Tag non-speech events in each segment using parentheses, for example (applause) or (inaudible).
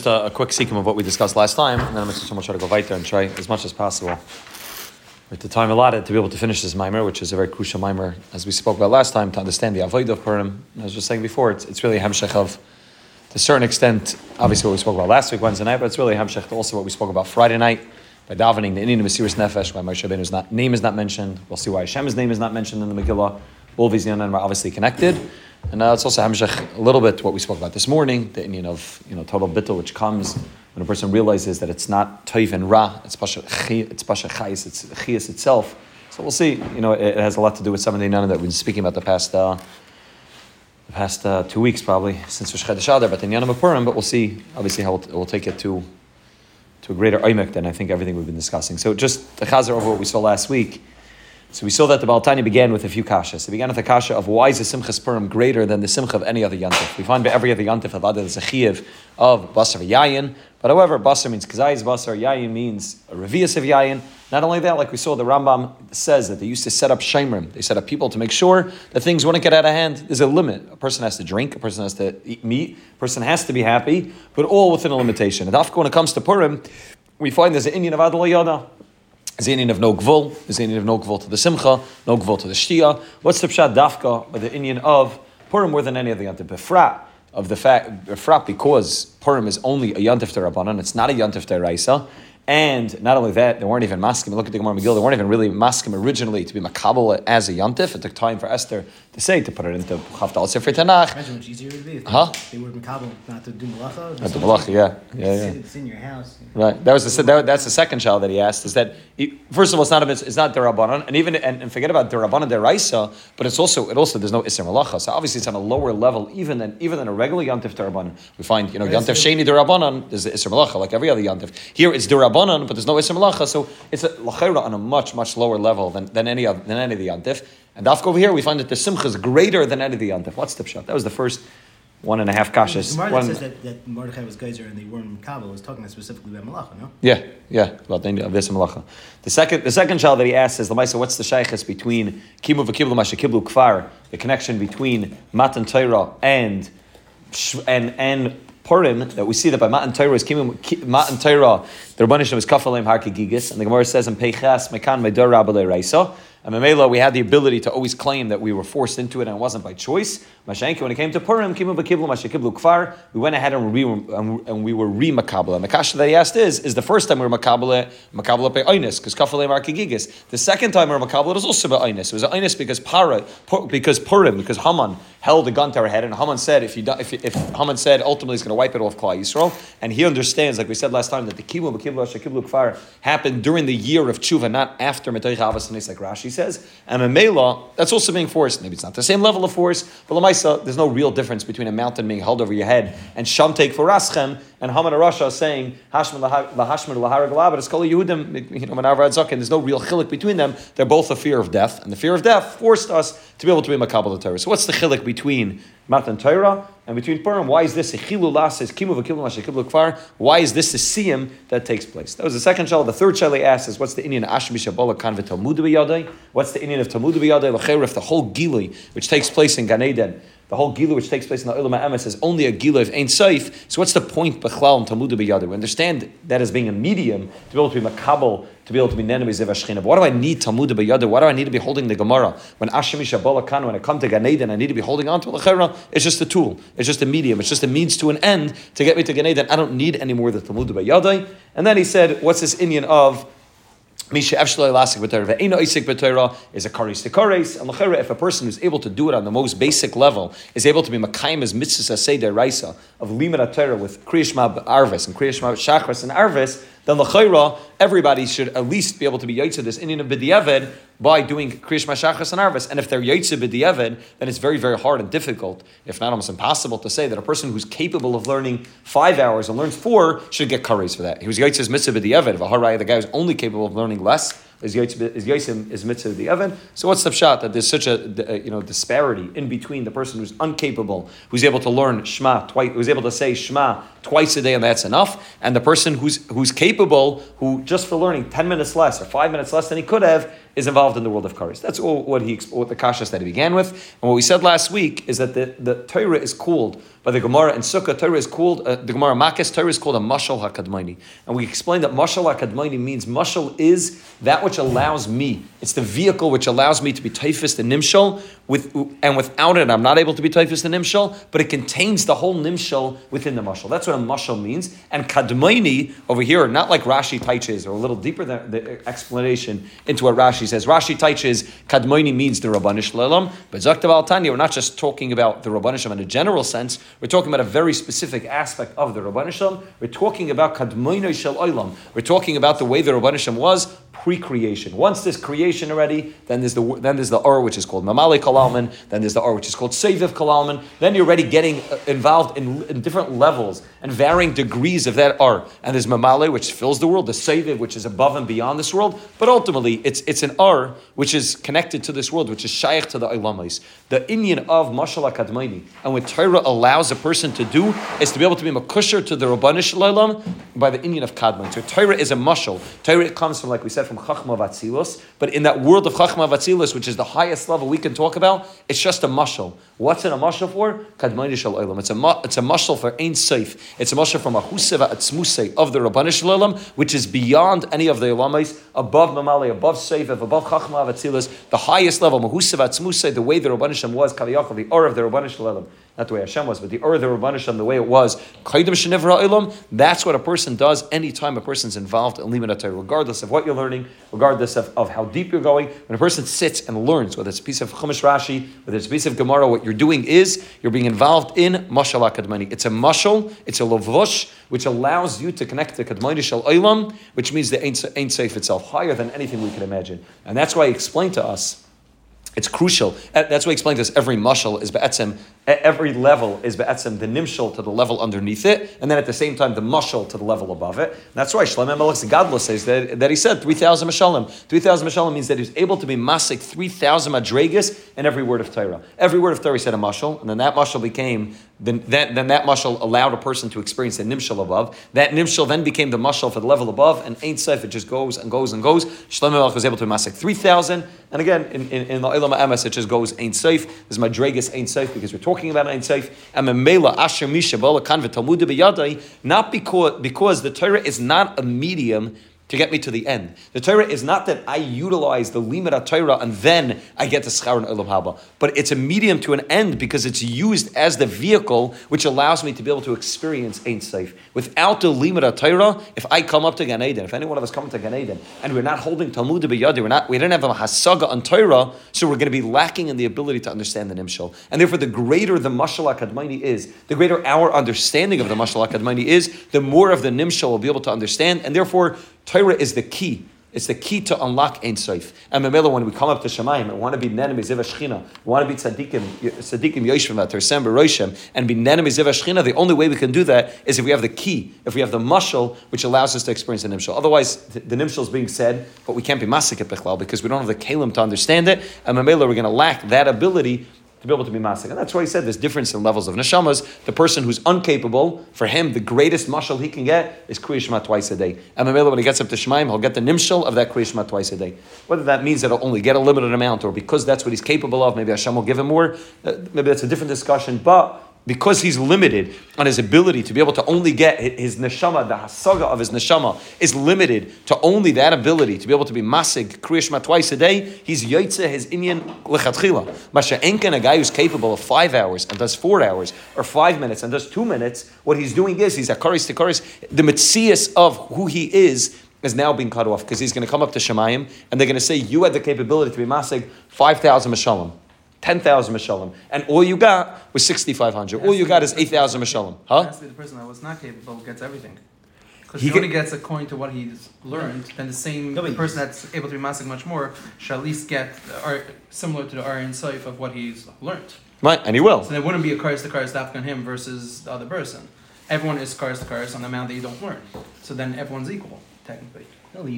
Just a, a quick sequence of what we discussed last time, and then I'm going to try to go weiter and try as much as possible with the time allotted to be able to finish this mimer, which is a very crucial mimer, as we spoke about last time, to understand the avoid of Purim. I was just saying before, it's, it's really a hemshech of, to a certain extent, obviously what we spoke about last week, Wednesday night, but it's really a hemshech to also what we spoke about Friday night, by davening, the inyan Mesiris Nefesh, why Moshe Rabbeinu's name is not mentioned. We'll see why Hashem's name is not mentioned in the Megillah. All these Yanan are obviously connected. And uh, it's also Hamshech, a little bit what we spoke about this morning, the inyan of you know total bittul, which comes when a person realizes that it's not toiv and ra, it's pasha it's pasha chayis, it's chiyas itself. So we'll see. You know, it, it, has a lot to do with some of the Yanan that we've been speaking about the past uh, the past uh, two weeks probably since Rosh Chodesh but the Yanan of Purim. But we'll see. Obviously, how we'll, we'll take it to to a greater oimek than I think everything we've been discussing. So just the chazer over what we saw last week so we saw that the Baltani began with a few kashas. It began with a kasha of why is the simcha spurim greater than the simcha of any other yantif? We find by every other yantif other there's a chiv of basar yayin. But however, basar means kazayis basar, yayin means a revius of yayin. Not only that, like we saw, the Rambam says that they used to set up shemrim. They set up people to make sure that things wouldn't get out of hand. There's a limit. A person has to drink, a person has to eat meat, a person has to be happy, but all within a limitation. And after when it comes to Purim, we find there's an inyan of Adal Yada. There's of no gvul, inyan of no gvul to the simcha, no gvul to the shtia. What's the pshat dafka with the inyan of Purim more than any other yantif? Befrat of the fact, befrat because Purim is only a yantif to Rabbanan, it's not a yantif Raisa. And not only that, they weren't even maskim. Look at the Gemara Megillah; they weren't even really maskim originally to be makabel as a yontif. It took time for Esther to say to put it into Chavdal Sefer Tanakh. Imagine much easier it would be. Huh? They were makabel not to do malacha. Not malacha, yeah, yeah, yeah. It's in your house. Right. That was the, that, that's the second child that he asked. Is that he, first of all, it's not a, it's not the derabanan, and even and, and forget about derabanan deraisa, but it's also it also there's no iser malacha. So obviously it's on a lower level even than even than a regular yontif derabanan. We find you know yontif sheni derabanan there's the iser malacha like every other yontif. Here it's derabanan, but there's no iser malacha, so it's a lachera on a much much lower level than, than any of than any of the yantif. And dafka over here, we find that the simcha is greater than any of the yantif. What's the pshat? That was the first one and a half kashas. The one, says that, that Mordechai was geyser and they weren't makabel was talking specifically about malacha, no? Yeah, yeah, about the malacha. The second, the second child that he asks is Lamaisa, what's the shaykhis between kimu v'kiblu mashakiblu kfar, the connection between matan Torah and and and Purim that we see that by Matan Torah is Kimu Matan Torah, the Rabbanishim is Kafalim Harkigigis, and the Gemara says in Peichas Mekan Medor Rabbalei Raisa. And Mamela, we had the ability to always claim that we were forced into it and it wasn't by choice. Mashenki, when it came to Purim, Kimu Bakiblu Mashakiblu Kfar, we went ahead and, re, and we were re makabla. And the kasha that he asked is, is the first time we were makabla, makabla pe Einis, because Kafale Markigigis. The second time we were makabla was also by Einis. It was Einis because Para, because Purim, because Haman held a gun to our head, and Haman said, if, you if, if Haman said ultimately he's going to wipe it off Klal Yisrael, and he understands, like we said last time, that the Kimu Bakiblu Mashakiblu Kfar happened during the year of Tshuva, not after Metoich Avas like Rashi says. And a Mela, that's also being forced. Maybe it's not the same level of force, but Lamaisa, there's no real difference between a mountain being held over your head and Shamtek for Raschem and Haman Rasha saying Hashman Lahashman Laharagalab, it's called Yehudim, you know. There's no real chilik between them. They're both a fear of death, and the fear of death forced us to be able to be Makabal Torah. So what's the chilik between Matan Torah and between Purim? Why is this a chilu lasis kimu v'kilu kfar? Why is this a siyam that takes place? That was the second shal. The third shal he asked is what's the inyan Ashmi Shabbalah kan v'talmud b'yadai? What's the inyan of Talmud b'yadai? L'cherif the whole gili which takes place in Gan Eden the whole gila which takes place in the Ilma Emes is only a gila of Ein Saif. So what's the point Bechlal and Talmud B'Yadu? We understand that as being a medium to be able to be makabel, to be able to be nenemis of Ashchina. Why do I need Talmud B'Yadu? Why do I need to be holding the Gemara? When Ashemi Shabbalah Khan, when I come to Gan Eden, I need to be holding on to it. It's just a tool. It's just a medium. It's just a means to an end to get me to Gan Eden. I don't need any more the Talmud B'Yadu. And then he said, what's this inyan of Misha Efshalai Lasik B'Torah Ve'ena Isik B'Torah is a karis to kares. And l'chera, if a person who's able to do it on the most basic level is able to be makayim as mitzvah asay raisa of limit Torah with kriyashma arvis and kriyashma shachris and arvis, then l'chayra, everybody should at least be able to be yaitza this inyan of b'diavad by doing kriyash mashachas and arvis. And if they're yaitza b'diavad, then it's very, very hard and difficult, if not almost impossible, to say that a person who's capable of learning five hours and learns four should get kares for that. He was yaitza's mitzvah b'diavad. V'haraya, the guy who's only capable of learning less is Yosim is mitzvah the Evan. So what's the shot that there's such a uh, you know disparity in between the person who's incapable, who's able to learn Shema twice, who's able to say Shema twice a day and that's enough. And the person who's who's capable, who just for learning ten minutes less or five minutes less than he could have, is involved in the world of kares. That's all what he what the kashas that he began with. And what we said last week is that the, the Torah is called by the Gemara and Sukkah. Torah is called uh, the Gemara Makis. Torah is called a mashal hakadmaini, and we explained that mashal hakadmaini means mashal is that which allows me. It's the vehicle which allows me to be typhus and nimshal. With and without it, I'm not able to be typhus and nimshal. But it contains the whole nimshal within the mashal. That's what a mashal means. And kadmaini over here, not like Rashi taiches, or a little deeper than the explanation into what Rashi says. Rashi taiches kadmaini means the rabbanish lelam, but zaktav al tanya. We're not just talking about the rabbanishim in a general sense. We're talking about a very specific aspect of the rabbanishim. We're talking about kadmaini shel. We're talking about the way the rabbanishim was pre-creation. Once there's creation already, then there's the then there's the or which is called mamali kalalman. Then there's the or which is called seviv kalalman. Then you're already getting uh, involved in, in, different levels and varying degrees of that or. And there's mamali which fills the world, the seviv which is above and beyond this world. But ultimately, it's it's an or which is connected to this world, which is shaykh to the ilamais. The inyan of mashal kadmaini and what Torah allows a person to do is to be able to be makusher to the rabbanish by the inyan of kadmain. So Torah is a mashal. Torah comes from like we said from Chachma Vatzilus, but in that world of Chachma Vatzilus, which is the highest level we can talk about, it's just a mushal. What's it a mushal for? Kadmaini Shal Olam. It's a it's a mushal for Ein Seif. It's a mushal from a Huseva Atzmusei of the Rabbanish Olam, which is beyond any of the Olamais, above Mamali, above Seif, above Chachma Vatzilus, the highest level, Mahuseva Atzmusei, the way the Rabbanishim was, Kaviyachal, the or of the Rabbanish Olam not the way Hashem was, but the Ur, the Rabbanisham, the way it was, that's what a person does anytime a person's involved in Limanatay, regardless of what you're learning, regardless of, of how deep you're going. When a person sits and learns, whether it's a piece of Chumash Rashi, whether it's a piece of Gemara, what you're doing is you're being involved in Mashal Akadmani. It's a mashal, it's a Lavush, which allows you to connect to Kadmani Shal Olam, which means the Ain't, Safe itself, higher than anything we can imagine. And that's why he explained to us it's crucial. That's why he explained this. Every mushal is be'etzem. Every level is be'etzem the nimshal to the level underneath it, and then at the same time the mushal to the level above it. And that's why Shlomo Melech's Gadla says that, that he said three thousand mashalim. Three thousand mashalim means that he was able to be masik three thousand madregas in every word of Torah. Every word of Torah said a mushal, and then that mushal became then that, then that mushal allowed a person to experience the nimshal above. That nimshal then became the mushal for the level above, and Ein Seif. It just goes and goes and goes. Shlomo Melech was able to be masik three thousand, and again in, in, in the Ilama Emes it just goes Ein Seif. There's madregas Ein Seif because we're talking about Ein Seif. And memela asher misha kan v'talmuda not because because the Torah is not a medium to get me to the end. The Torah is not that I utilize the limit Torah and then I get to schar and olam haba, but it's a medium to an end because it's used as the vehicle which allows me to be able to experience Ein Seif. Without the limit Torah, if I come up to Gan Eden, if any one of us come to Gan Eden, and we're not holding Talmud b'yadi, we're not, we don't have a hasaga on Torah, so we're going to be lacking in the ability to understand the nimshal. And therefore, the greater the mashal akadmaini is, the greater our understanding of the mashal akadmaini is, the more of the nimshal we'll be able to understand, and therefore Torah is the key. It's the key to unlock Ein Sof. And Mamela, when we come up to Shemayim and want to be Nenem Ziva Shechina, we want to be Tzadikim, Tzadikim Yoshvim Tersem Beroishem, and be Nenem Ziva Shechina, the only way we can do that is if we have the key, if we have the mushal, which allows us to experience the Nimshal. Otherwise, the, the Nimshal is being said, but we can't be Masik at because we don't have the Kalim to understand it. And Mamela, we're going to lack that ability to be able to be masik. And that's why he said there's difference in levels of neshamas. The person who's incapable, for him, the greatest mashal he can get is kriyishma twice a day. And when he gets up to Shemaim, he'll get the nimshal of that kriyishma twice a day. Whether that means that he'll only get a limited amount, or because that's what he's capable of, maybe Hashem will give him more, uh, maybe that's a different discussion. But because he's limited on his ability to be able to only get his neshama, the hasaga of his neshama is limited to only that ability to be able to be masig kriyashma twice a day. He's yaitze his inyan lechatchila. Masha enken, a guy who's capable of five hours and does four hours, or five minutes and does two minutes. What he's doing is he's a karis to karis. The mitzias of who he is is now being cut off because he's going to come up to Shemayim and they're going to say you had the capability to be masig five thousand mashalim. 10,000 Mishalim. And all you got was 6,500. All you got is 8,000 Mishalim. Huh? the person that was not capable gets everything. Because he, he only gets according to what he's learned, then the same no, person that's able to be massing much more shall at least get or similar to the Aryan Saif of what he's learned. Right, and he will. So there wouldn't be a curse to curse on him versus the other person. Everyone is curse to curse on the amount that you don't learn. So then everyone's equal, technically.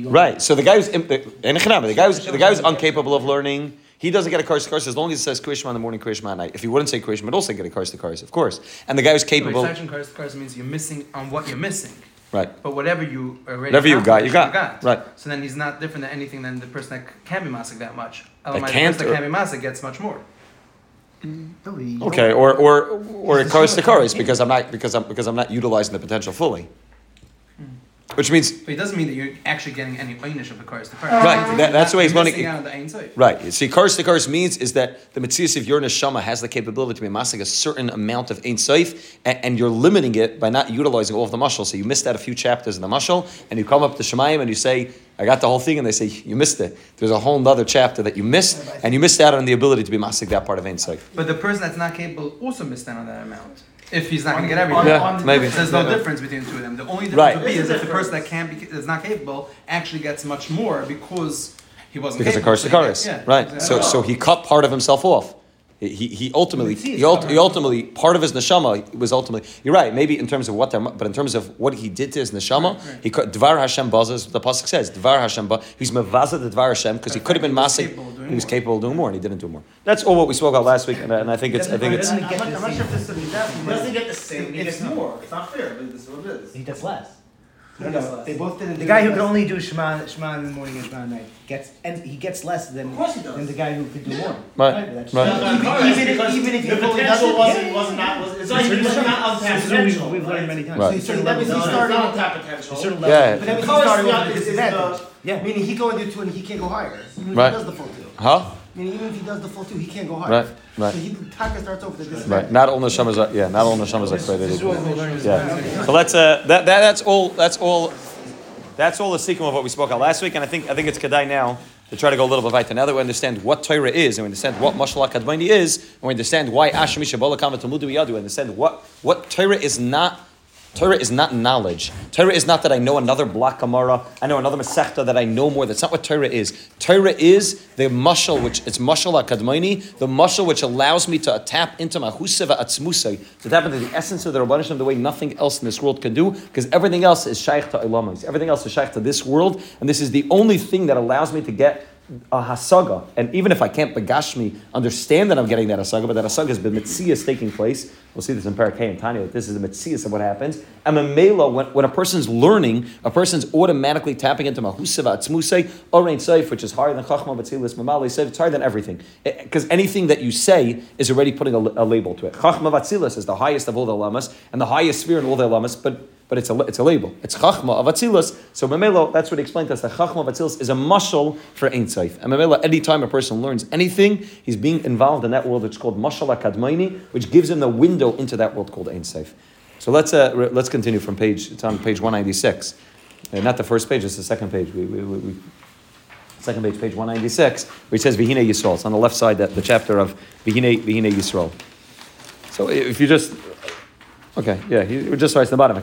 right. So the guy who's the guy who's the guy who's incapable of learning He doesn't get a Karis Karis as long as it says Krishma in the morning, Krishma at night. If he wouldn't say Krishma, he'd also get a Karis Karis, of course. And the guy who's capable. No, Karis Karis means you're missing on what you're missing. Right. But whatever you already whatever you got, you got. Right. So then he's not different than anything than the person that can be masik that much. That Otherwise, can't the person that can be masik gets much more. Okay, or or or it goes to chorus because I'm not because I'm because I'm not utilizing the potential fully. Which means But it doesn't mean that you're actually getting any einish of the chorus to oh, Right, that- that's the way he's You're learning- missing out on the ein sof. Right. See, curse to curse means is that the Metzias of your neshama has the capability to be masking a certain amount of Ein Seif, and, and you're limiting it by not utilizing all of the mushal. So you missed out a few chapters in the mushal, and you come up to Shemayim and you say, I got the whole thing, and they say, You missed it. There's a whole other chapter that you missed, and you missed out on the ability to be masking that part of Ein Seif. But the person that's not capable also missed out on that amount. If he's not going to get everything. Yeah, maybe. There's no difference between the two of them. The only difference Right. would be is if the person that can't be, is not capable actually gets much more because he wasn't Because of capable. curse to so he curse. gets- yeah, Right. exactly. So so he cut part of himself off. He, he, he ultimately Metzias he, ult- he ultimately part of his neshama was ultimately you're right maybe in terms of what but in terms of what he did to his neshama Right, right. he cut Dvar Hashem bazas the pasuk says Dvar Hashem ba he's mevaza the Dvar Hashem because he could have been he masik capable of doing he was capable of doing more and he didn't do more that's all what we spoke about last week and, I- and I think it's I think it's I'm not, I'm not sure if this is He but doesn't get the same. He gets more. It's not fair, but this is what it is. He gets less. No, no, they both didn't. The do guy it who could only do Shema, Shema in the morning and Shema at night gets, and he gets less than, Of course he does. than the guy who could do more. Right, That's- right. No, no, no, Even, even, even if the he fully does potential it, wasn't yeah. wasn't not was it's not it was not This untapped we've, potential. we've learned many times. Right. So he's starting That means level- he started on tap potential. certain Yeah. But that means he that started means he's with starting his with uh, Yeah. Meaning he can only do two and he can't go higher. Right. he does the full two. huh Meaning even if he does the full two, he can't go higher. Right, right. So he Taka starts over the right not all neshamas are yeah not all neshamas are created This equal. what we're learning. Yeah. So let's uh that, that that's all that's all that's all the sequence of what we spoke about last week, and I think I think it's kedai now to try to go a little bit weiter. Now that we understand what Torah is, and we understand what Mashal Kadmani is, and we understand why Ashmi Shabala Kama Talmudu Yadu, understand what what Torah is not. Torah is not knowledge. Torah is not that I know another block Gemara, I know another Masechta that I know more. That's not what Torah is. Torah is the mushal, which it's mushal akadmaini, the mushal which allows me to tap into my husava atzmusay, to tap into the essence of the Rabbanah Shem the way nothing else in this world can do, because everything else is shaykh to. Everything else is shaykh to this world, and this is the only thing that allows me to get a hasaga. And even if I can't begashmi, understand that I'm getting that hasaga, but that hasaga has been mitzias taking place. We'll see this in Parakeh and Tanya, that this is the mitzias of what happens. And a mela, when, when a person's learning, a person's automatically tapping into mahusava atzmusay, orein seif, which is higher than chachma batzilis mamale seif, it's higher than everything. Eh, because anything that you say is already putting a, a label to it. Chachma batzilis is the highest of all the lamas, and the highest sphere in all the lamas, but but it's a, it's a label. It's Chachma of Atzilus. So Memelo, that's what he explained to us, that Chachma of Atzilus is a mushal for Ein Seif. And Memelo, anytime a person learns anything, he's being involved in that world which is called Mashal HaKadmaini, which gives him the window into that world called Ein Seif. So let's, uh, re- let's continue from page, it's on page 196. Uh, not the first page, it's the second page. We, we, we, we, second page, page 196, where it says Vihine Yisrael. It's on the left side, that, the chapter of Vihine Yisrael. So if you just Okay, yeah, he he just writes the bottom.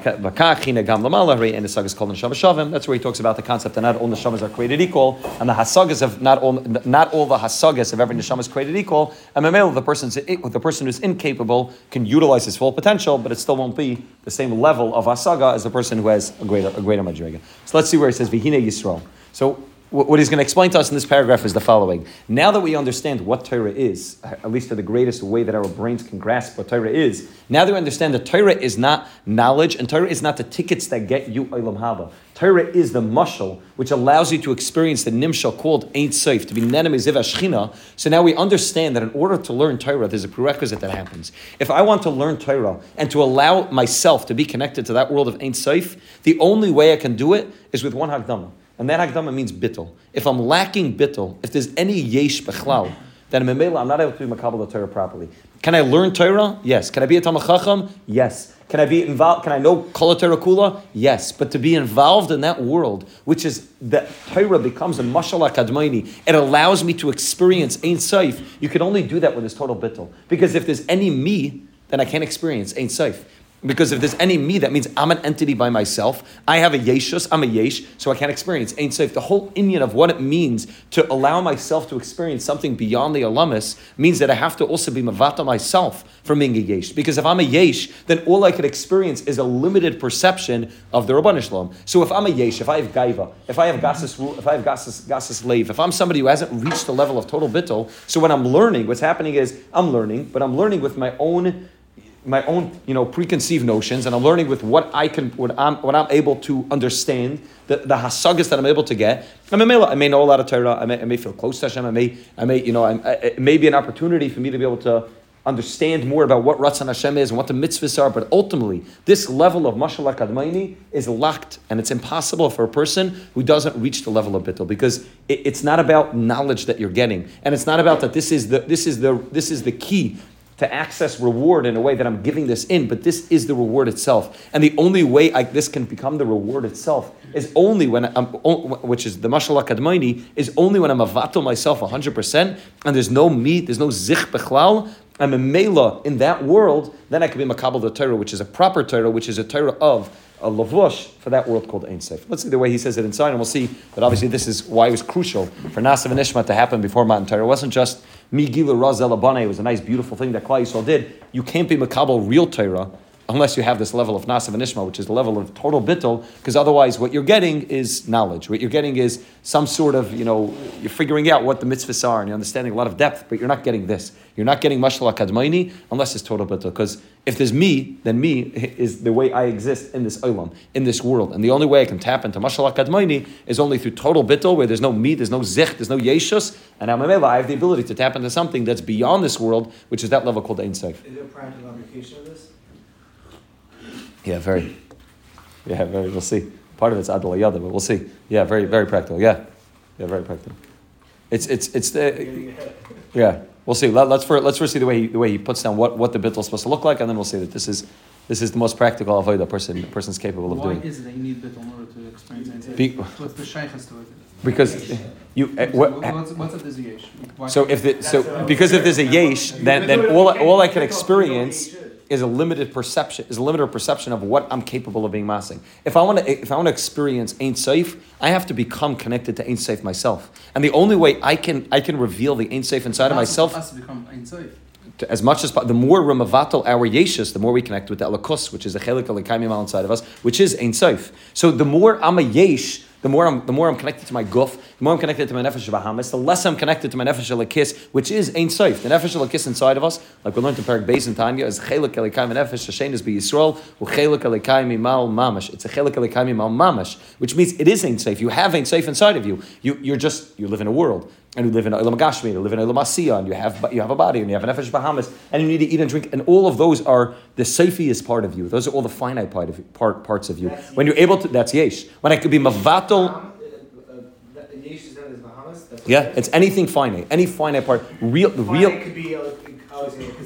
That's where he talks about the concept that not all neshamas are created equal, and the hasagas of not all not all the hasagas of every neshama is created equal. And memel, the person's the person who's incapable can utilize his full potential, but it still won't be the same level of hasaga as the person who has a greater a greater madriga. So let's see where it says Vihine Yisrael. So what he's going to explain to us in this paragraph is the following. Now that we understand what Torah is, at least to the greatest way that our brains can grasp what Torah is, now that we understand that Torah is not knowledge and Torah is not the tickets that get you Olam Haba. Torah is the mushal which allows you to experience the nimshal called Ein Seif, to be Nenem Ziv Ashchina. So now we understand that in order to learn Torah, there's a prerequisite that happens. If I want to learn Torah and to allow myself to be connected to that world of Ein Seif, the only way I can do it is with one Hagdama. And that Hagdama means bittel. If I'm lacking bittel, if there's any yesh bechlal, then I'm not able to be makabel the Torah properly. Can I learn Torah? Yes. Can I be a Talmud? Yes. Can I be involved? Can I know Kol Torah Kula? Yes. But to be involved in that world, which is that Torah becomes a mashal akadmaini, it allows me to experience Ein Saif. You can only do that with this total bittel. Because if there's any me, then I can't experience Ein Saif. Because if there's any me, that means I'm an entity by myself. I have a yeshus, I'm a yesh, so I can't experience Ein Sof. The whole inyan of what it means to allow myself to experience something beyond the alamis means that I have to also be mavata myself from being a yesh. Because if I'm a yesh, then all I could experience is a limited perception of the Rabban Shalom. So if I'm a yesh, if I have gaiva, if I have gasis, if I have gasis, gasis lave, if I'm somebody who hasn't reached the level of total bittel, so when I'm learning, what's happening is I'm learning, but I'm learning with my own my own you know preconceived notions, and I'm learning with what I can what I'm what I'm able to understand the the hasagas that I'm able to get. I may I may know a lot of Torah. I may, I may feel close to Hashem. I may I may you know I, I, uh, it may be an opportunity for me to be able to understand more about what Ratzon Hashem is and what the mitzvahs are, but ultimately, this level of Mashal HaKadmaini is locked, and it's impossible for a person who doesn't reach the level of Bittul because it, it's not about knowledge that you're getting, and it's not about that this is the this is the this is the key to access reward in a way that I'm giving this in, but this is the reward itself. And the only way I, this can become the reward itself is only when I'm, which is the mashal hakadmaini, is only when I'm avato myself 100%, and there's no meat, there's no zich bechlal, I'm a mela in that world, then I can be makabel the Torah, which is a proper Torah, which is a Torah of a lavush for that world called Ein. Let's see the way he says it inside, and we'll see that obviously this is why it was crucial for Nasav and Ishma to happen before Matan Torah. It wasn't just Migilu Raz Elabane, was a nice, beautiful thing that Klal Yisrael did. You can't be Makabal real Torah unless you have this level of Nasav and Ishma, which is the level of total bittul, because otherwise what you're getting is knowledge. What you're getting is some sort of, you know, you're figuring out what the mitzvahs are and you're understanding a lot of depth, but you're not getting this. You're not getting Mashal HaKadmaini unless it's total bittul. Because if there's me, then me is the way I exist in this olam, in this world. And the only way I can tap into Mashal HaKadmaini is only through total bittul, where there's no me, there's no zich, there's no yeshus, and Amamela, I have the ability to tap into something that's beyond this world, which is that level called Ein. Is there a practical application of this? Yeah, very. Yeah, very. We'll see. Part of it's Adal Yada, but we'll see. Yeah, very, very practical. Yeah, yeah, very practical. It's it's it's the yeah. We'll see. Let, us first let's first see the way he, the way he puts down what, what the bittul is supposed to look like, and then we'll see that this is this is the most practical avoid a person person's capable of Why doing. Why is it that you need bittul in order to experience it? Be, What's the shaykhs to it? Because you uh, what, what's, what's if there's a yesh? Why so if the, so because if there's a yesh, then then all all I can experience is a limited perception, is a limited perception of what I'm capable of being massing. If I want to, if I want to experience Ein Seif, I have to become connected to Ein Seif myself. And the only way I can, I can reveal the Ein Seif inside of myself. Has to become Ein Seif. As much as the more Ramavatal our Yeshus, the more we connect with the Alakus, which is a Chelik Alikaimimal inside of us, which is Ein Seif. So the more I'm a Yesh, the more I'm the more I'm connected to my guf, the more I'm connected to my nefesh bahamas, the less I'm connected to my nefesh lakis, which is ein soif. The nefesh lakis inside of us, like we learned in Parak Beis and Tanya, is chelik elikayim nefesh hashen is be Yisrael, u chelik elikayim mal mamash. It's a chelik elikayim mal mamash, which means it is ein soif. You have ein soif inside of you. You you're just you live in a world and you live in Olam Gashmi, you live in Olam Asiya, and you have you have a body, and you have an Nefesh Bahamas, and you need to eat and drink, and all of those are the is part of you. Those are all the finite part of, part, parts of you. That's when you're able to, that's yesh. When I could be mavatal. Yeah, it's anything finite, any finite part. Real, real. Could be, uh,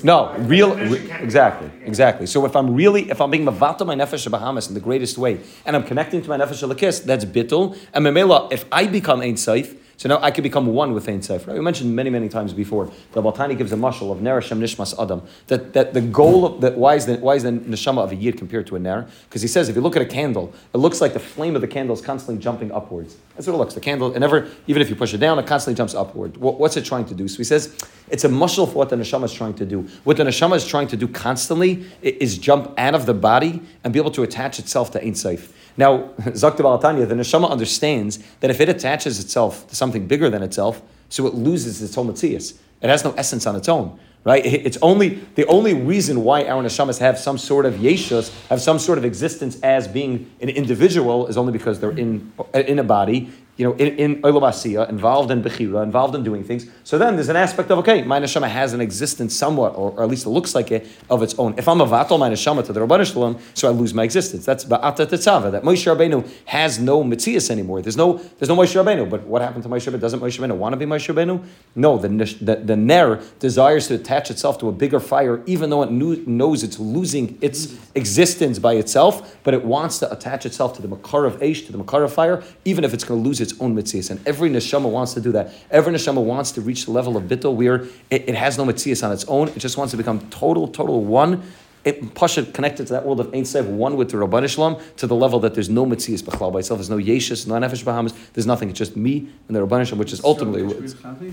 no, real, re, exactly, exactly. So if I'm really, if I'm being mavata my nefesh bahamas in the greatest way, and I'm connecting to my nefesh lakis, that's bittul. And memela, if I become ein saif, so now I could become one with Ein Sefer. Right? We mentioned many, many times before. That the Baltani gives a mashal of Ner Hashem Nishmas Adam. That, that the goal of that why is the why is the neshama of a yid compared to a ner? Because he says if you look at a candle, it looks like the flame of the candle is constantly jumping upwards. That's what it looks. The candle, it never, even if you push it down, it constantly jumps upward. What, what's it trying to do? So he says it's a mashal for what the neshama is trying to do. What the neshama is trying to do constantly is jump out of the body and be able to attach itself to Ein Seif. Now, (laughs) Zakta Balatanya, the neshama understands that if it attaches itself to something bigger than itself, so it loses its whole matzias. It has no essence on its own, right? It's only the only reason why our neshamas have some sort of yeshus, have some sort of existence as being an individual, is only because they're in in a body you know, in, in Olam involved in Bechira, involved in doing things. So then there's an aspect of, okay, my neshama has an existence somewhat, or, or, at least it looks like it, of its own. If I'm a vatal my neshama to the Rabban Shalom, so I lose my existence. That's Ba'ata Tetzava, that Moshe Rabbeinu has no Mitzias anymore. There's no, there's no Moshe Rabbeinu. But what happened to Moshe Rabbeinu? Doesn't Moshe Rabbeinu want to be Moshe Rabbeinu? No, the, the, the Ner desires to attach itself to a bigger fire, even though it knew, knows it's losing its existence by itself, but it wants to attach itself to the Makar of Aish, to the Makar of fire, even if it's going to lose its own mitzias. And every neshama wants to do that. Every neshama wants to reach the level of bittul where it, it has no mitzias on its own. It just wants to become total, total one it, Pasha connected to that world of Ein Seif, one with the Rabban Shalom, to the level that there's no Mitzias Bechlal by itself, there's no Yeshus, no Nefesh Bahamas, there's nothing, it's just me and the Rabban Shalom, which is ultimately,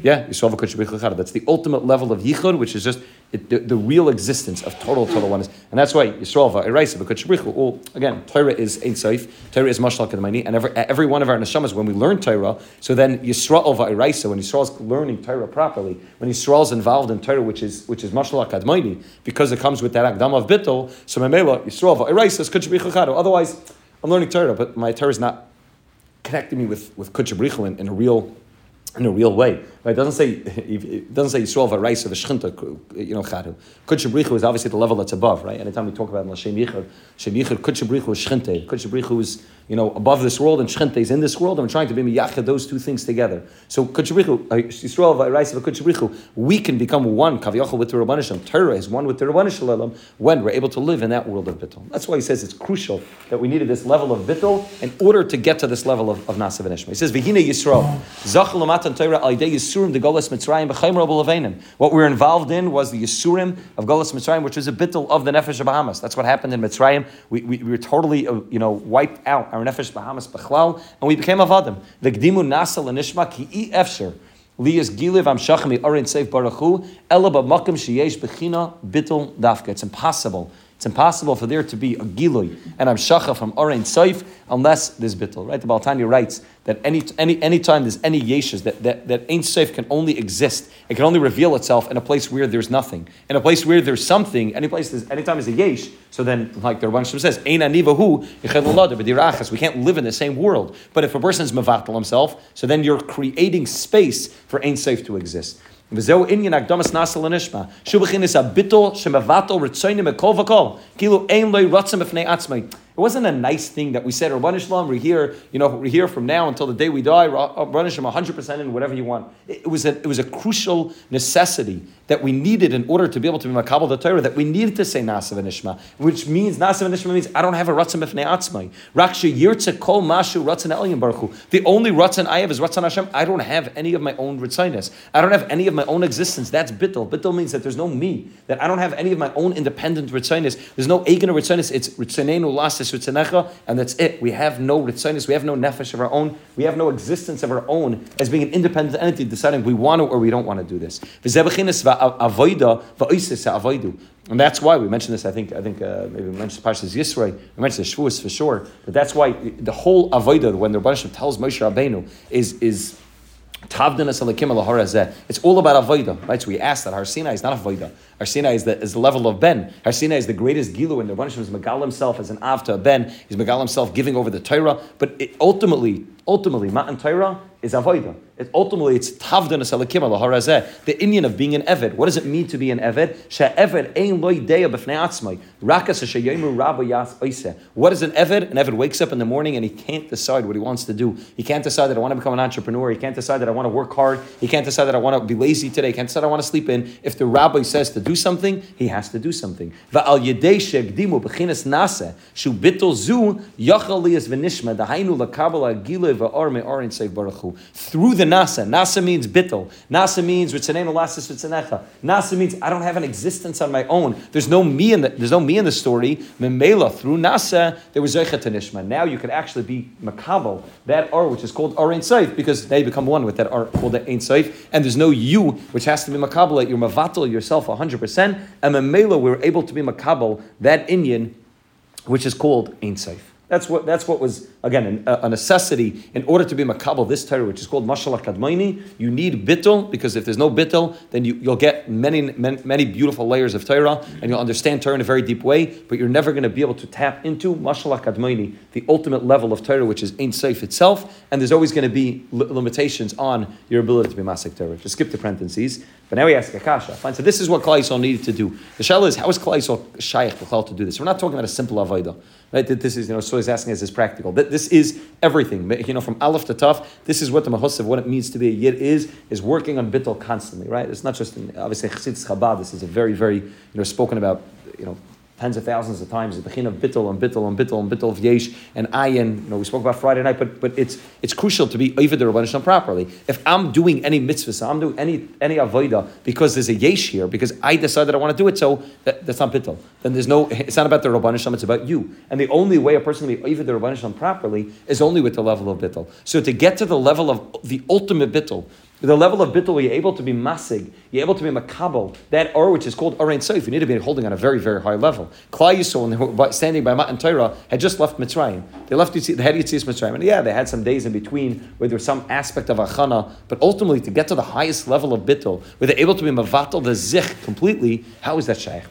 yeah, Yisrael That's the ultimate level of Yichud, which is just it, the, the, real existence of total, total oneness. And that's why Yisrael V'Iraisa V'Kuch well, again, Torah is Ein Seif, Torah is Mashlak Kedmani, and every, every one of our neshamas, when we learn Torah, so then Yisrael V'Iraisa, when Yisrael is learning Torah properly, when Yisrael is involved in Torah, which is which is Mashlak Kedmani, because it comes with that Akdam of Bittel, so Memela, Yisrael V'Iraisa is Kuch Otherwise, I'm learning Torah, but my Torah is not connecting me with, with Kuch in, in a real in a real way. Right? It doesn't say it doesn't say Yisrael v'Raisa v'Shchinta, you know, Chadu. Kudshabrichu is obviously the level that's above, right? Anytime we talk about Lashem Yichud, Shem Yichud, Kudshabrichu is Shchinte. Kudshabrichu is you know above this world and Shchinte is in this world. We're trying to be miyachad those two things together. So Kudshabrichu, uh, Yisrael v'Raisa v'Kudshabrichu, we can become one kaviyachal with the Rabbanishim. Torah is one with the Rabbanishim when we're able to live in that world of bittul. That's why he says it's crucial that we needed this level of bittul in order to get to this level of, of Nasav. He says V'hine Yisrael zachal matan Torah al Yisurim the Golas Mitzrayim b'chayim What we were involved in was the Yisurim of Golas Mitzrayim, which was a bittel of the Nefesh of Bahamas. That's what happened in Mitzrayim. We, we, we were totally, uh, you know, wiped out our Nefesh Bahamas b'chlal, and we became avadim. The Gdimu Nasa l'nishma ki i efsher. Liyas Gilev Amshachmi Arin Seif Baruchu Ela B'Makim Sheyesh Bechina Bittel Dafka. It's impossible it's impossible for there to be a gilui and I'm shacha from Orein Saif unless there's bittul. Right? The Baltani writes that any any anytime there's any yeshas that that that Ein Saif can only exist. It can only reveal itself in a place where there's nothing. In a place where there's something. Any place there's anytime there's a yesh. So then, like the Rabban Shem says, Ein aniva hu We can't live in the same world. But if a person's mevatel himself, so then you're creating space for Ein Saif to exist. וזהו עניין הקדומס נאסה לנשמע. שוב בכינס הביטול שמבטל רצוינים מכל וכל. כאילו אין לו רצון בפני עצמי. It wasn't a nice thing that we said, Rabban Islam, we're here, you know, we're here from now until the day we die, uh, Rabban Islam 100% in whatever you want. It was, a, it was a crucial necessity that we needed in order to be able to be Makabal the Torah, that we needed to say Nasav and Ishma, which means, Nasav and Ishma means, I don't have a Ratzim B'fnei Atzmai. Raksha Yirtze Kol Mashu Ratzin Elyon Baruch The only Ratzin I have is Ratzin Hashem. I don't have any of my own Ritzinus. I don't have any of my own existence. That's Bittel. Bittel means that there's no me, that I don't have any of my own independent Ritzinus. There's no Egan or Ritzinus. It's Ritzinenu Lasis And that's it. We have no Ritzinus. We have no Nefesh of our own. We have no existence of our own as being an independent entity deciding we want to or we don't want to do this. And that's why we mentioned this. I think I think uh, maybe we mentioned Parshas Yisrael. We mentioned the Shavuos for sure. But that's why the whole avodah when the Rebbe tells Moshe Rabbeinu is is it's all about avodah, right? So we asked that Har Sinai is not avodah. Har Sinai is the, is the level of Ben. Har Sinai is the greatest gilu, and the Rebbeinu is Megal himself as an avta Ben. He's Megal himself giving over the Torah. But it, ultimately, ultimately, Matan Torah is avodah. It, ultimately, it's tavdan esalakim harazeh. The inyan of being an eved. What does it mean to be an eved? She'eved ein loy deya b'fnei atzmai. Rakas she'yomu rabba yas oiseh. What is an eved? An eved wakes up in the morning and he can't decide what he wants to do. He can't decide that I want to become an entrepreneur. He can't decide that I want to work hard. He can't decide that I want to be lazy today. He can't decide I want to sleep in. If the rabbi says to do something, he has to do something. Va'al yedei she'gdimu b'chinas naseh shu bitol zu yachal liyas v'nishma dahainu lakabala gile va'or me'orin seif baruch Through the nasa. Nasa means bittel. Nasa means lasis. Nasa means I don't have an existence on my own. There's no me in the, there's no me in the story. Memela through nasa there was zeichet. Now you can actually be makabel that or which is called or ein seif because they become one with that or called the ein seif and there's no you which has to be makabel. You're mavatal yourself 100 percent and memela we're able to be makabel that inyan which is called ein seif. That's what, that's what was, again, a, a necessity in order to be makabel this Torah, which is called Mashal Kadmaini. You need bittul, because if there's no bittul, then you, will get many, many, many, beautiful layers of Torah, and you'll understand Torah in a very deep way, but you're never going to be able to tap into Mashal Kadmaini, the ultimate level of Torah, which is Ein Seif itself, and there's always going to be li- limitations on your ability to be Masik Torah. Just skip the parentheses. But now we ask Akasha. Fine, so this is what Yisrael needed to do. The shell is, how is Klal Yisrael Shaykh to do this? We're not talking about a simple Avodah. Right? This is, you know, so he's asking is practical. That This is everything. You know, from Aleph to Taf, this is what the Mahosav, what it means to be a Yid is, is working on Bittel constantly, right? It's not just, in, obviously, Chassidus Chabad, this is a very, very, you know, spoken about, you know, tens of thousands of times. The beginning of bittel and bittel and bittel and bittel of yesh and ayin. You know, we spoke about Friday night, but but it's it's crucial to be over the Rabban properly. If I'm doing any mitzvah, so I'm doing any any avodah because there's a yesh here, because I decided I want to do it, so that, that's not bittel. Then there's no. It's not about the Rabban it's about you. And the only way a person can be over the Rabban properly is only with the level of bittel. So to get to the level of the ultimate bittel, the level of bittul, you're able to be masig, you're able to be makabel, that or which is called arain soif, you need to be holding on a very, very high level. Klal Yisrael, standing by Matan Torah, had just left Mitzrayim. They left the head Yitzis Mitzrayim. And yeah, they had some days in between where there was some aspect of achana, but ultimately to get to the highest level of bittul, where they're able to be mavatal the zich completely, how is that shaykh?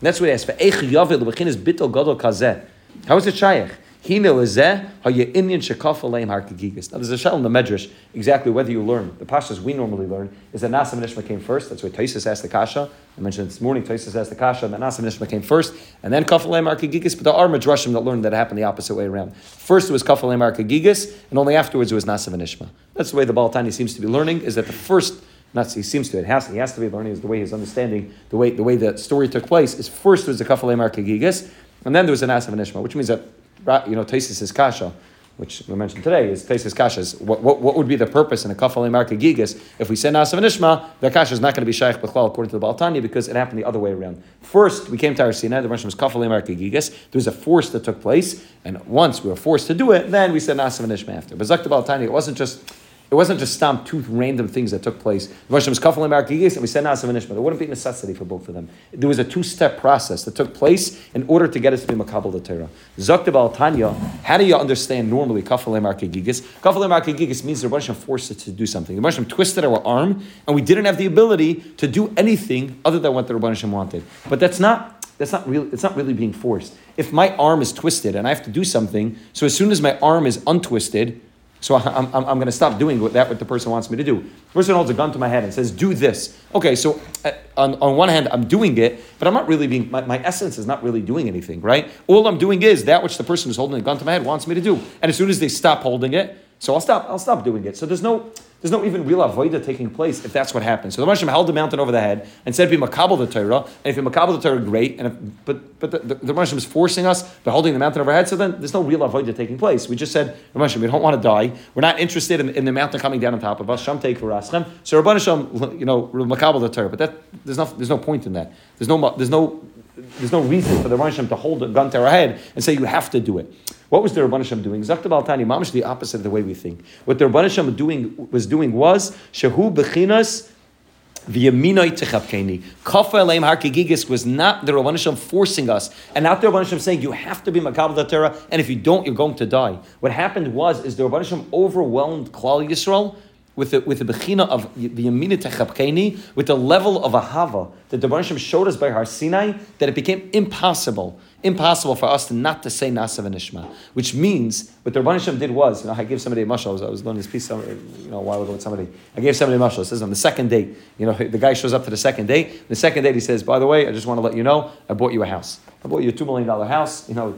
That's what he asked for. Eich yavid, is bittul gadol kazeh. How is it shaykh? Eh, now there's a shell in the Medrash exactly whether you learn. The pashas we normally learn is that Nasa Nishma came first. That's why Taisus asked the Kasha. I mentioned this morning, Taisus asked the Kasha, and that Nasa Nishma came first, and then Kafalei Markagigis, but there are Madrashim that learned that it happened the opposite way around. First it was Kafalei Markagigis, and only afterwards it was Nasa Nishma. That's the way the Balatani seems to be learning, is that the first not he seems to it has he has to be learning is the way he's understanding the way the way the story took place is first was the kafalei markagigis and then there was an asav nishma, which means that you know, Taisis kasha, which we mentioned today, is Taisis kasha. What, what, what would be the purpose in a kafal marka gigas if we say Nasav Nishma, the kasha is not going to be shaykh b'chlal according to the Baltani because it happened the other way around. First, we came to Har Sinai, the Rosh was kafal marka gigas. There was a force that took place, and once we were forced to do it, then we said Nasav Nishma after. But Zakta Baltani, it wasn't just it wasn't just stomp two random things that took place. The Rosh was kafel and and we said Nasa and There wouldn't be necessity for both of them. There was a two-step process that took place in order to get us to be makabel the Torah. Zakta al Tanya. How do you understand normally kafel and? Kafel and means the Rosh forced us to do something. The Rosh twisted our arm, and we didn't have the ability to do anything other than what the Rosh wanted. But that's not that's not real. It's not really being forced. If my arm is twisted and I have to do something, so as soon as my arm is untwisted, so I'm, I'm, I'm going to stop doing that what the person wants me to do. The person holds a gun to my head and says, "Do this." Okay, so uh, on, on one hand, I'm doing it, but I'm not really being. My, my essence is not really doing anything, right? All I'm doing is that which the person who's holding a gun to my head wants me to do. And as soon as they stop holding it, so I'll stop. I'll stop doing it. So there's no there's no even real avoida taking place if that's what happens. So the Moshe held the mountain over the head and said, "Be makabel the Torah." And if you makabel the Torah, great. And if, but but the, Moshe is forcing us. They're holding the mountain over our head. So then there's no real avoida taking place. We just said, Moshe, we don't want to die. We're not interested in, in the mountain coming down on top of us. Sham take for. So Rabban Hashem, you know, makabel the Torah. But that there's no there's no point in that. There's no there's no there's no reason for the Rabban to hold a gun to our head and say you have to do it. What was the Rabban Hashem doing? Zakta Baltani, mamish the opposite of the way we think. What the Rabban Hashem doing, was doing was, Shehu Bechinas, V'yaminoi techapkeni. Kafa aleim harkegigis was not the Rabban Hashem forcing us, and not the Rabban Hashem saying you have to be makabel Torah, and if you don't, you're going to die. What happened was is the Rabban Hashem overwhelmed Klal Yisrael with the with the bechina of the yamina techapkeni, with the level of ahava that the Hashem showed us by Har Sinai, that it became impossible impossible for us to not to say Nasav and which means what the Hashem did was, you know, I gave somebody a mashal. I was, I was learning this piece, you know, a while ago with somebody. I gave somebody a mashal. It says on the second date, you know, the guy shows up to the second date. The second date, he says, by the way, I just want to let you know, I bought you a house. I bought you a two million dollar house. You know,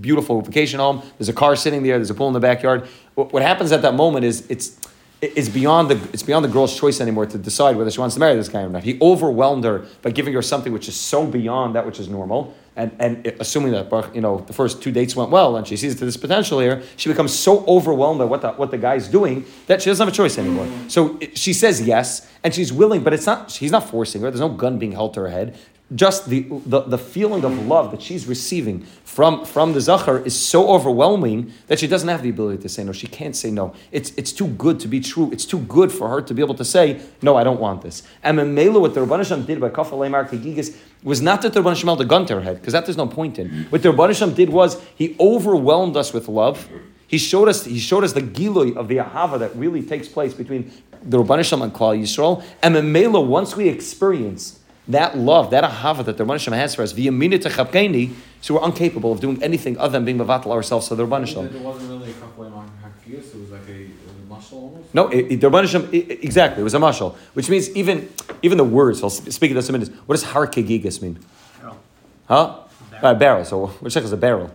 beautiful vacation home. There's a car sitting there. There's a pool in the backyard. What happens at that moment is it's it's beyond the it's beyond the girl's choice anymore to decide whether she wants to marry this guy or not. He overwhelmed her by giving her something which is so beyond that which is normal, and and assuming that you know the first two dates went well and she sees this potential here, she becomes so overwhelmed by what the, what the guy's doing that she doesn't have a choice anymore. So she says yes, and she's willing, but it's not. He's not forcing her. There's no gun being held to her head just the, the, the, feeling of love that she's receiving from, from the Zachar is so overwhelming that she doesn't have the ability to say no. She can't say no. It's, it's too good to be true. It's too good for her to be able to say, no, I don't want this. And Mela, what the Rabban did by Kafal Mar Kegigis was not that the Rabban Hashem held a gun to her head, because that there's no point in. What the Rabban did was he overwhelmed us with love. He showed us, he showed us the gilui of the ahava that really takes place between the Rabban and Klal Yisrael. And Mela, once we experience that love, that ahava that the Rabban Hashem has for us, via chapkeni, so we're incapable of doing anything other than being mavatal ourselves to the Rabban Hashem. It wasn't really a it was like a, muscle almost? No, it, it, the Rabban Hashem, it, exactly, it was a mashal, which means even even the words, I'll speak of this in a minute, what does har kegigas mean? Barrel. Huh? Barrel. Uh, barrel, so which is a barrel?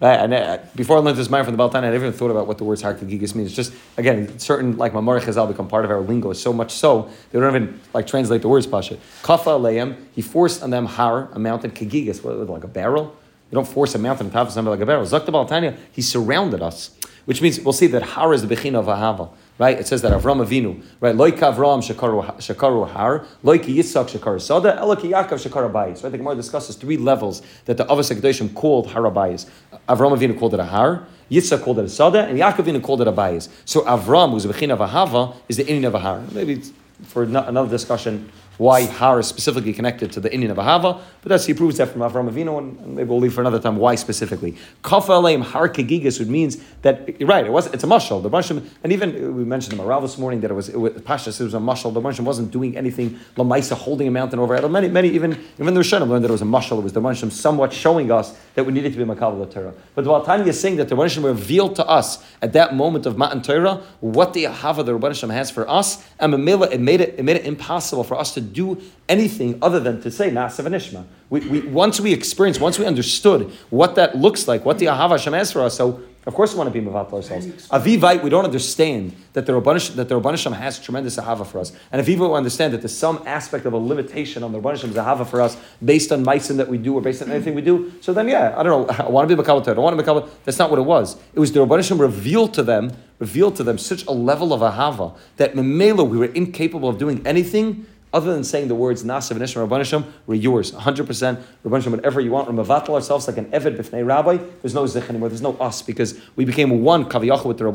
Right? And before I learned this mind from the Baal HaTanya, I never even thought about what the words harkagigas mean. It's just again certain like Mamar Chazal become part of our lingo. So much so they don't even like translate the words pasha. Kafa aleim, he forced on them har a mountain kagigas, like a barrel. You don't force a mountain on top of somebody like a barrel. Zakta Baal HaTanya, he surrounded us, which means we'll see that har is the bechina of ahava right? It says that Avram Avinu, right? Loik Avram shakaru har, loik Yitzchak shakaru soda, eloki Yaakov shakaru bayis. Right? The Gemara discusses three levels that the Avos Hakadoshim called harabayis. Avram Avinu called it a har, Yitzchak called it a soda, and Yaakov Avinu called it a bayis. So Avram, who's a bechin of ahava, is the inyan of a har. Maybe for another discussion why Har is specifically connected to the inyan of Ahava, but that's he proves that from Avram Avinu, and maybe we'll leave for another time why specifically. Kafa Aleim Har Kegigas, which means that right, it was it's a mushal. The Mashim, and even uh, we mentioned in the Marav this morning that it was it was, it was a mushal. The Mashim wasn't doing anything Lamaisa holding a mountain over. Many many even even the Rishonim learned that it was a mushal. It was the Mashim somewhat showing us that we needed to be Makabal Torah. But the Tanya is saying that the Mashim revealed to us at that moment of Matan Torah what the Ahava the Rabbanishim has for us, and it made it it made it impossible for us to do anything other than to say Nasav and Ishma. We, we, once we experienced, once we understood what that looks like, what the Ahava Hashem has for us, so of course we want to be Mavat ourselves. Avivite, we don't understand that the Rabbanish, that the Rabbanisham has tremendous Ahava for us. And Aviva we understand that there's some aspect of a limitation on the Rabbanishim's Ahava for us based on Meisim that we do or based on anything we do. So then, yeah, I don't know, (laughs) I want to be Makabal I don't want to be Makabal. That's not what it was. It was the Rabbanishim revealed to them, revealed to them such a level of Ahava that Memela, we were incapable of doing anything other than saying the words Nasav and Ishma Rabbanisham, we're yours, 100%. Rabbanisham, whatever you want. We're mavatal ourselves like an Eved b'fnei Rabbi. There's no Zich anymore. There's no us because we became one Kaviyachah with the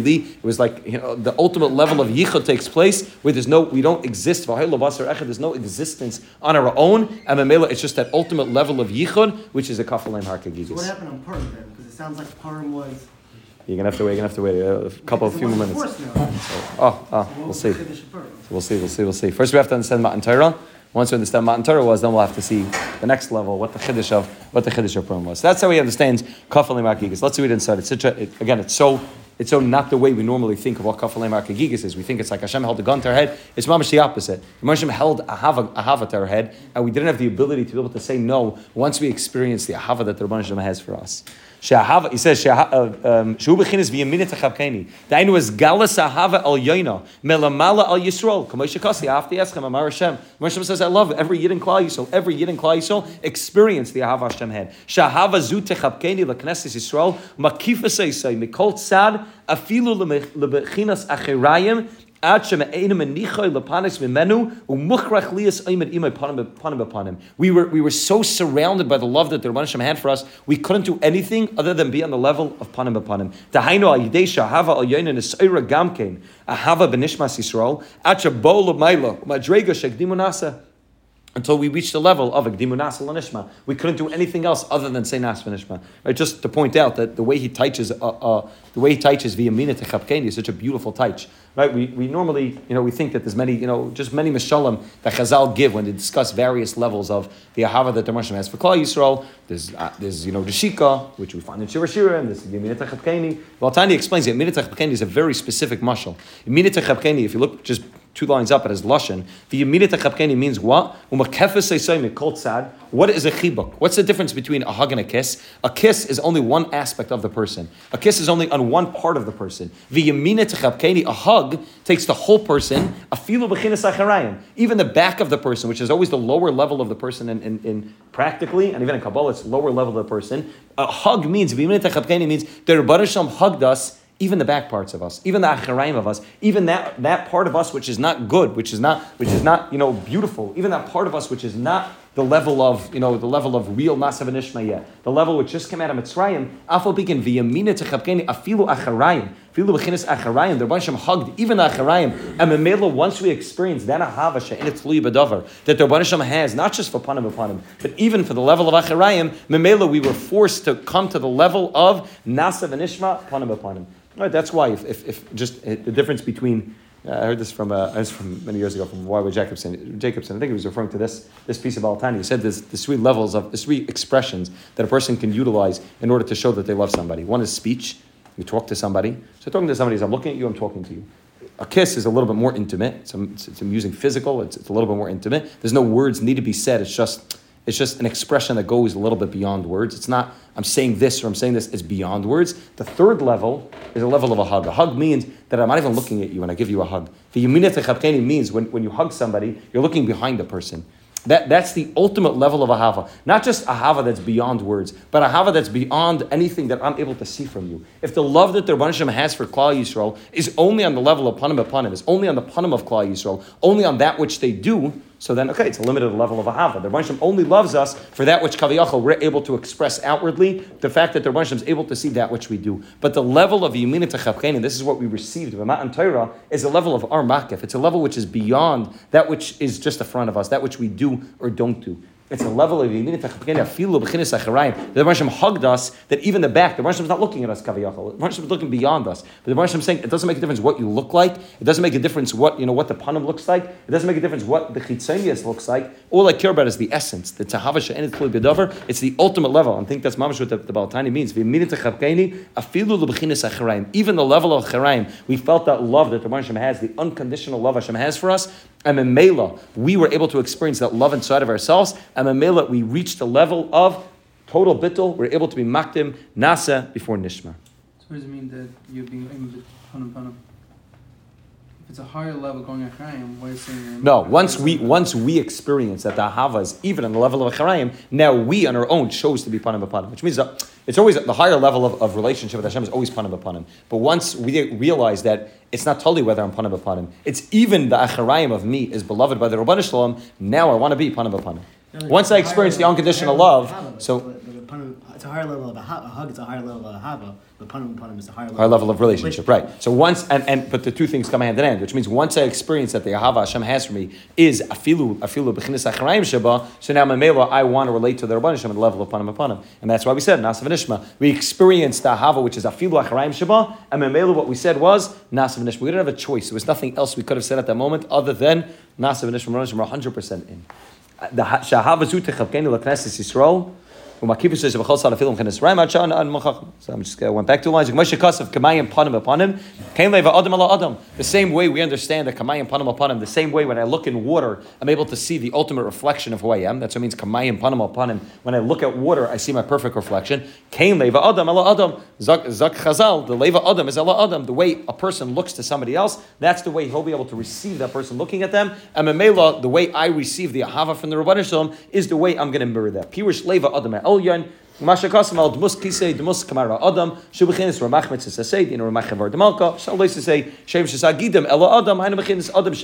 li. It was like you know, the ultimate level of Yichud takes place where there's no, we don't exist. There's no existence on our own. And Mamela, it's just that ultimate level of Yichud, which is a Kafalim Harkagigis. So what happened on Purim then? Because it sounds like Purim was you're gonna have to wait. You're gonna have to wait uh, a couple, of few more minutes. So, oh, oh, we'll see. So we'll see. We'll see. We'll see. First, we have to understand Matan Torah. Once we understand Matan Torah was, then we'll have to see the next level, what the chiddush of what the chiddush of Purim was. So that's how he understands kafel makigis. Let's read inside. It's such a it, again. It's so it's so not the way we normally think of what kafel makigis is. We think it's like Hashem held a gun to our head. It's mamish the opposite. Hashem held a hava, a hava to our head, and we didn't have the ability to be able to say no once we experienced the ahava that the Rebbe has for us. Shahava, he says, Shu uh, um, bechinis v'yaminit hachavkeni. Dainu is galas ahava al yoina, melamala al yisrael. Kamosha kasi, after yeschem, amar Hashem. Moshe says, I love every yid in Yisrael, every yid in Yisrael experience the ahava Hashem had. Shahava zu techavkeni leknesses Yisrael, makifa seisei, mikol tzad, afilu lebechinas achirayim, we were, we were so surrounded by the love that the Rabban had for us, we couldn't do anything other than be on the level of panim b'panim. Gamkein ahava benishmas Yisrael bol until we reached the level of Agdimu Nasal Nishma. We couldn't do anything else other than say Nas Nishma. Right? Just to point out that the way he teaches, uh, uh, the way he is such a beautiful teach. Right? We, we normally, you know, we think that there's many, you know, just many Mishalim that Chazal give when they discuss various levels of the Ahava that the Moshe has for Klal Yisrael. There's, uh, there's, you know, the Shika, which we find in Shira Shira, and there's Mina Techapkeni. Well, Tani explains it. Mina Techapkeni is a very specific mashal. Mina Techapkeni, if you look just two lines up at his lashon. The Yemirita Chapkeni means what? What is a chibuk? What's the difference between a hug and a kiss? A kiss is only one aspect of the person. A kiss is only on one part of the person. The Yemirita Chapkeni, a hug takes the whole person. A filu b'chinas even the back of the person, which is always the lower level of the person in, in, in practically, and even in Kabbalah, it's lower level of the person. A hug means, Yemirita Chapkeni means the Rebbe hugged us even the back parts of us, even the acharaim of us, even that, that part of us which is not good, which is not, which is not, you know, beautiful, even that part of us which is not the level of, you know, the level of real Nasav and Ishma yet, the level which just came out of Mitzrayim, afal begin v'yamina techapkeni afilu acharayim, afilu b'chinas acharayim, the Rebbeinu hugged even the acharayim, and Memela, once we experience that ahavasha in its b'davar, that the Rebbeinu has, not just for panim upon him, but even for the level of acharayim, Memela, we were forced to come to the level of Nasav and Ishma, panim upon him. Right, that's why if, if, if just uh, the difference between uh, I heard this from uh, I from many years ago from Y.Y. Jacobson. Jacobson, I think he was referring to this this piece of Al-Tani. He said there's the three levels of the three expressions that a person can utilize in order to show that they love somebody. One is speech. You talk to somebody. So talking to somebody is I'm looking at you, I'm talking to you. A kiss is a little bit more intimate. It's, it's, it's using physical. It's, it's a little bit more intimate. There's no words need to be said. It's just It's just an expression that goes a little bit beyond words. It's not, I'm saying this or I'm saying this, it's beyond words. The third level is a level of a hug. A hug means that I'm not even looking at you when I give you a hug. The yaminat means when, when you hug somebody, you're looking behind the person. That, that's the ultimate level of ahava. Not just ahava that's beyond words, but ahava that's beyond anything that I'm able to see from you. If the love that the Rebbe has for Klal Yisrael is only on the level of panim panim, is only on the panim of Klal Yisrael, only on that which they do, so then, okay, it's a limited level of ahava. The Rebbe only loves us for that which kaviyachal we're able to express outwardly. The fact that the Rebbe is able to see that which we do, but the level of yimina techapchein, and this is what we received of Matan Torah, is a level of our makif. It's a level which is beyond that which is just the front of us, that which we do or don't do. It's a level of Yemin The Rebbe hugged us that even the back, the is not looking at us, Kaviyachal. The is looking beyond us. But the is saying it doesn't make a difference what you look like. It doesn't make a difference what, you know, what the panim looks like. It doesn't make a difference what the chitzonius looks like. All I care about is the essence. The tahava and it's It's the ultimate level. I think that's mamash what the, the Balatani means. Even the level of Charaim, we felt that love that the Rebbe has, the unconditional love Hashem has for us. And in Mela, we were able to experience that love inside of ourselves. And in Mela, we reached a level of total bittul. We're able to be makdim nasa before nishma. So what does it mean that you're being it's a higher level going is saying no? Once we once we experience that the hava is even on the level of acharayim, now we on our own chose to be panim panim, which means that it's always the higher level of, of relationship with Hashem is always panim panim. But once we realize that it's not totally whether I'm panim panim, it's even the acharayim of me is beloved by the Rabban Shalom. Now I want to be panim panim. Once I experience the unconditional love, so it's a higher level of a hug. It's a higher level of a hava. But panim panim is a higher level, higher level of relationship, right? So once and, and but the two things come hand in hand, which means once I experience that the ahava Hashem has for me is afilu afilu b'chinas acharayim sheba. So now mamela I want to relate to the rabbanim Hashem at the level of panim panim, and that's why we said nasav nishma. We experienced the ahava which is afilu acharayim sheba, and mamela what we said was nasav nishma. We didn't have a choice. There was nothing else we could have said at that moment other than nasav nishma. We're 100 percent in. The shahava zutechavkenu lakneses Yisrael. So I'm just uh, went back to lines. The same way we understand that kamayim panim upon him. The same way when I look in water, I'm able to see the ultimate reflection of who I am. That's what means kamayim panim upon him. When I look at water, I see my perfect reflection. Kain leva adam ela adam. Zak chazal. The leva adam is ela adam. The way a person looks to somebody else, that's the way he'll be able to receive that person looking at them. And memela, the way I receive the ahava from the Rabbanah Shalom is the way I'm going to mirror that. Pirush leva adam elyon. Al Dmus Kisei Dmus Kamara Adam Shubachinis Din Demalka Shem Adam Hainu Adam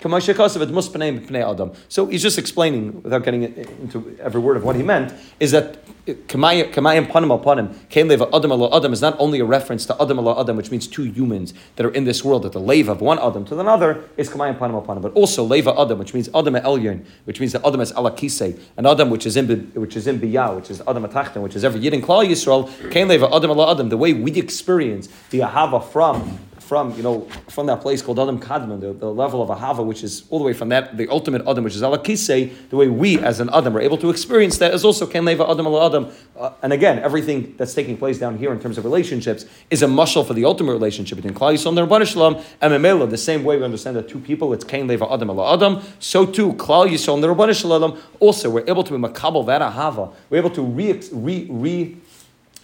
kamashakasam Dmus Pnei Pnei Adam. So he's just explaining without getting into every word of what he meant is that Kamayim Panim Panim Kain Leva Adam Ela Adam is not only a reference to Adam Ela Adam, which means two humans that are in this world. That the leva of one Adam to another is Kamayim Panim Panim, but also Leva Adam, which means Adam Elyon, which means that Adam is Ala Kisei, and Adam which is in which is in Biyah, which is Adam Adam which is every Yid in Klal Yisrael, Kain Leva Adam Allah Adam, the way we experience the Ahava from from you know from that place called Adam Kadman, the, the, level of Ahava, which is all the way from that the ultimate Adam, which is Alakise, the way we as an Adam are able to experience that is also Ken Leva Adam Allah Adam. Uh, and again, everything that's taking place down here in terms of relationships is a mushal for the ultimate relationship between Klal Yisrael and Rabban Shalom and Memela. The same way we understand that two people, it's Ken Leva Adam Allah Adam. So too, Klal Yisrael and Rabban Shalom also we're able to be makabel that Ahava. We're able to re re re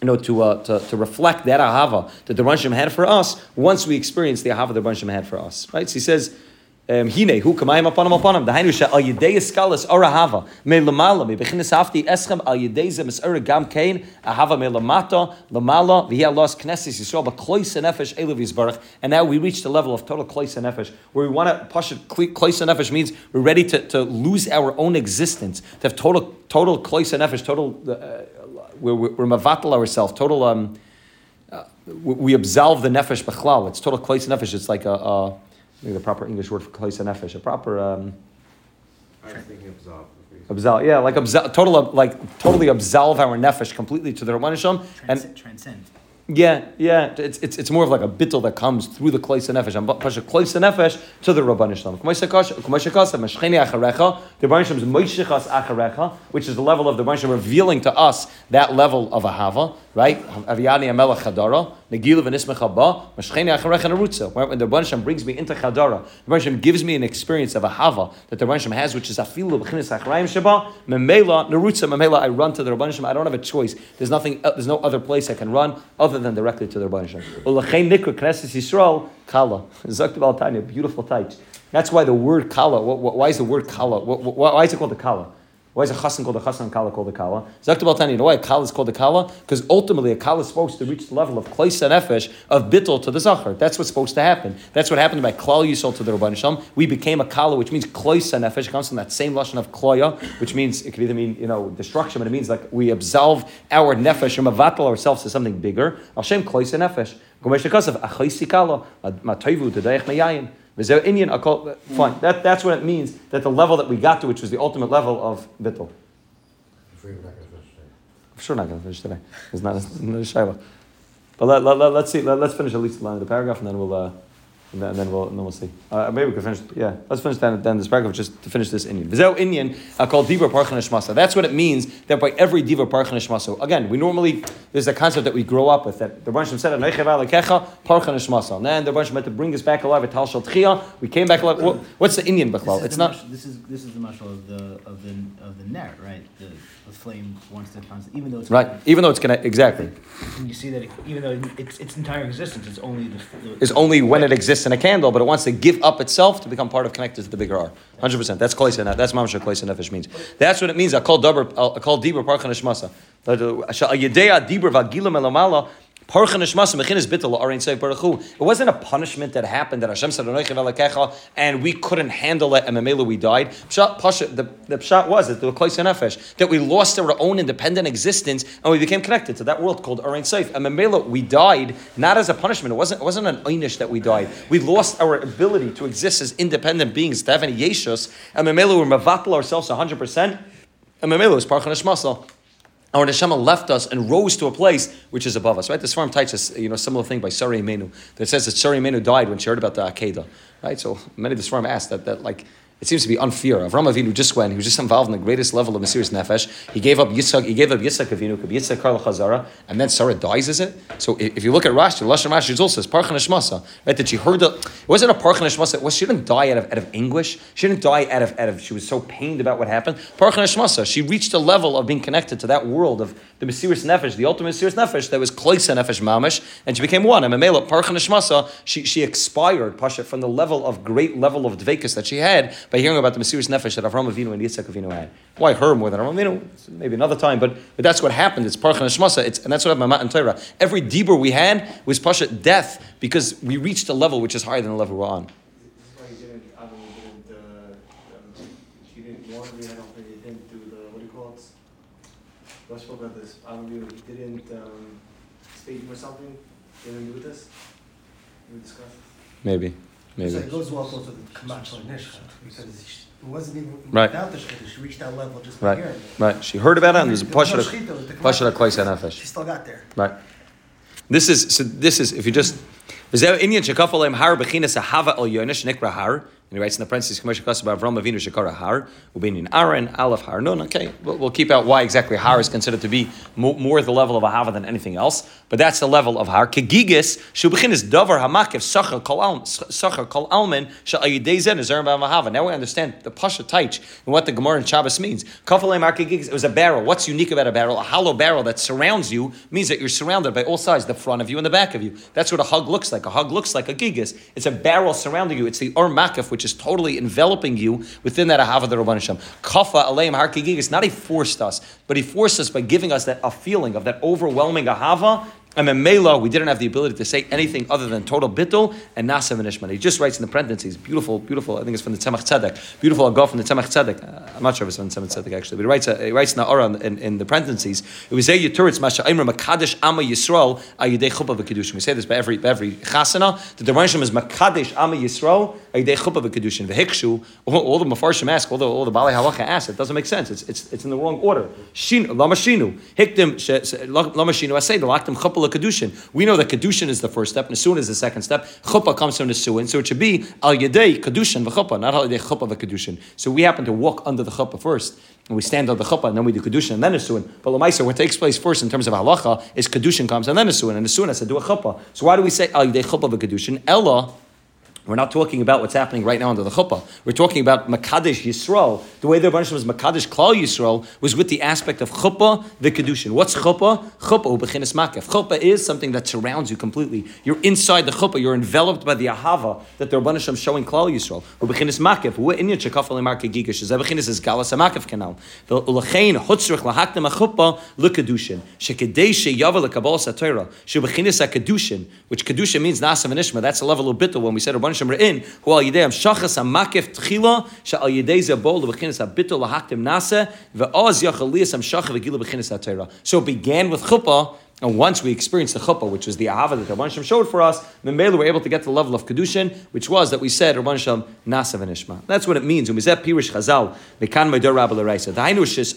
you know, to, uh, to, to reflect that ahava that the Ranshim had for us once we experience the ahava the Ranshim had for us. Right? So he says, um, Hine, who kamayim him upon him. The hainu she al yedei eskalas or ahava me lamala me bechinas hafti eschem al yedei ze mesera gam kain ahava me lamata lamala v'hi alos knesses yisrael but klois nefesh elav yisbarach. And now we reach the level of total klois nefesh where we want to push it. Klois nefesh means we're ready to, to lose our own existence to have total total klois nefesh total. Uh, we're, we're mavatal ourselves, total, um, uh, we absolve the nefesh bechlal. It's total kleis nefesh. It's like a, a the proper English word for kleis nefesh, a proper. Um, I was thinking absolve. Absolve, yeah, like absolve, total, like totally absolve our nefesh completely to the Rabban Trans- and transcend. Yeah, yeah. It's, it's, it's more of like a bittel that comes through the klois nefesh. And pasha klois nefesh to the rabban shalom. The rabban shalom is moishichas acharecha, which is the level of the rabban shalom revealing to us that level of ahava, right? Aviyani amelach chadara, negila v'nismech ba, mashcheni acharecha narutza. When the rabban shalom brings me into chadara, the rabban shalom gives me an experience of ahava that the rabban shalom has, which is afilu b'chinis acharayim shaba, memela narutza, memela I run to the rabban shalom. I don't have a choice. There's nothing. Uh, there's no other place I can run other than directly to the Rabban Shem. Ulechein nikra knesses Yisrael kala. (laughs) Zaktiv al beautiful taich. That's why the word kala. Why is the word kala? Why is it called the kala? Why is a chassan called a chassan kala called a kala? Zaktab Tani, you know why a kala is called a kala? Because ultimately a kala is supposed to reach the level of kleis and efesh, of bittel to the zachar. That's what's supposed to happen. That's what happened by klal yisol to the Rabban Shalom. We became a kala, which means kleis and efesh. comes from that same lashon of kloya, which means, it could either mean, you know, destruction, but it means like we absolve our nefesh, or mavatal ourselves to something bigger. Hashem kleis and efesh. Gomesh kasav, achaisi kala, matoivu, tedayach meyayin. Indian, fine. That, that's what it means, that the level that we got to, which was the ultimate level of bittul. I'm sure not going to finish today. It's not, it's not a shayla. But let, let, let, us see, let, us finish at least the line of the paragraph and then we'll, uh, and then, and then, we'll, and then we'll see. Uh, maybe we can finish. Yeah, let's finish then, then this paragraph just to finish this inyan. V'zeu inyan uh, called diva parchan That's what it means that by every diva parchan Again, we normally there's a concept that we grow up with that the Rebbeinu said Neichev Alekecha parchan shmasa. And then the Rebbeinu had to bring us back alive at Tal Shal. We came back alive. What, what's the inyan b'chlal? It's not. Mush, this is this is the mashal of the of the of the net, right? The, the flame wants to constant, even though it's right. Even though it's gonna exactly. And you see that it, even though its its entire existence it's only the, the is only when it exists in a candle, but it wants to give up itself to become part of connected to the bigger R. Hundred percent. That's kloisen. That's mamsha kloisen nefesh means. That's what it means. I call daber. I call It wasn't a punishment that happened that Hashem said and we couldn't handle it and Mamela we died. The, the pshat was that nefesh that we lost our own independent existence and we became connected to that world called Arin Seif. And Mamela we died not as a punishment. It wasn't, it wasn't an einish that we died. We lost our ability to exist as independent beings, to have any yeshus. And Mamela we mavatal ourselves 100%. And Mamela was parchan shmasal our neshama left us and rose to a place which is above us. Right? The Svarim teaches you know similar thing by Sarah Imeinu that says that Sarah Imeinu died when she heard about the Akedah. Right? So many of the Svarim asked that that like it seems to be unfair. Avram Avinu just went, he was just involved in the greatest level of Mesiris Nefesh. He gave up Yitzchak, he gave up Yitzchak Avinu, Yitzchak Karla Chazara, and then Sarah dies, is it? So if you look at Rashi, Lashon Rashi also says Parchan Shmasa, right? That she heard the, it wasn't a Parchan Shmasa, was she didn't die out of, out of anguish. She didn't die out of, out of, she was so pained about what happened. Parchan Shmasa, she reached a level of being connected to that world of the Mesiris Nefesh, the ultimate Mesiris Nefesh that was Kloisa Nefesh Mamish, and she became one. And Mamela, Parchan Shmasa, she, she expired, Pasha, from the level of great level of Dvekas that she had by hearing about the Mesiris nefesh that Avram Avinu and Yitzchak Avinu had. Why her more than Avram Avinu? Maybe another time, but, but that's what happened. It's parchan shmasa. It's and that's what happened in Torah. Every dibur we had was pasha death because we reached a level which is higher than the level we're on. She didn't want me. I spoke about this. I don't. He didn't um, speak or something. Didn't do this. We discussed. Maybe. Maybe. So it goes well with the Kamach Nishcha because it wasn't even right. without the shechita. She reached that level just by right. hearing it. Right. She heard about it, and there's a pasha pasha nefesh. She still got there. Right. This is so. This is if you just. Indian har ahava. And he writes in the parentheses, Kamesh Kasaba Avram Avinu Shekara Har, Ubinin Aaron, Aleph Har. No, okay, we'll, we'll, keep out why exactly Har is considered to be more, the level of a Hava than anything else, but that's the level of Har. Kegigis, Shubachin is Dover Hamakiv, Sacher Kol Almen, Sha'ayidezen is Hava. Now we understand the Pasha Taich and what the Gemara and Shabbos means. Kafalem Har Kegigis, it was a barrel. What's unique about a barrel? A hollow barrel that surrounds you means that you're surrounded by all sides, the front of you and the back of you. That's what a hug looks like. A hug looks like a Gigis. It's a barrel surrounding you. It's the Ur Makif, which is totally enveloping you within that Ahava the Rabban Hashem. Kafa Aleim Harkigig, not he forced us, but he forced us by giving us that a feeling of that overwhelming Ahava and then Mela, we didn't have the ability to say anything other than total bittul and nasav and ishman. He just writes in the parentheses, beautiful, beautiful. I think it's from the Tzemach Tzedek, beautiful agaf from the Tzemach Tzedek. Uh, I'm not sure if it's from the Tzemach Tzedek actually, but he writes, uh, he writes in the Aran in, in, the parentheses. It was there Yituritz Masha Aimer Makadesh Ama Yisrael Ayidei Chuppah v'Kedushim. We say this by every by every chasana that the Ranshim is Makadesh Ama Yisrael Ayidei Chuppah v'Kedushin v'Hikshu. All the Mefarshim ask, all the all the Bali Halacha ask, it doesn't make sense. It's it's, it's in the wrong order. Shinu Hikdim Lama Shinu. I say the Lakdim Chuppah chuppah kedushin. We know that kedushin is the first step, Nisuin is the second step. Chuppah comes from Nisuin, so it should be al yedei kedushin v'chuppah, not al yedei chuppah v'kedushin. So we happen to walk under the chuppah first, and we stand on the chuppah, and then we do kedushin, and then Nisuin. But Lamaisa, what takes place first in terms of halacha is kedushin comes, and then Nisuin, and Nisuin has to do a chuppah. So why do we say al yedei chuppah v'kedushin? Ella. We're not talking about what's happening right now under the chuppah. We're talking about Makadish Yisrael. The way the Rebbe was Makadish Klal Yisrael was with the aspect of chuppah, the kedushin. What's chuppah? Chuppah ubechinas makef. Chuppah is something that surrounds you completely. You're inside the chuppah. You're enveloped by the ahava that the Rebbe is showing Klal Yisrael. Ubechinas makef. Hu inyan shekafel emar kegigish. Zebechinas is galas makef canal. Ulechein hutzrich lahaknem chuppah lekedushin. Shekedei sheyavel lekabal satira. Shebechinas kedushin, which kedushin means nasa v'nishma. That's the level of bittul when we said Rebbe So it began with chuppah and once we experienced the chuppah, which was the ahava that Rabban Shem showed for us, then we were able to get to the level of kedushin, which was that we said Rabban Shem nasav and ishma. That's what it means. Said pirish chazal, mekan meidor rabbi l'reisa. The hainu shes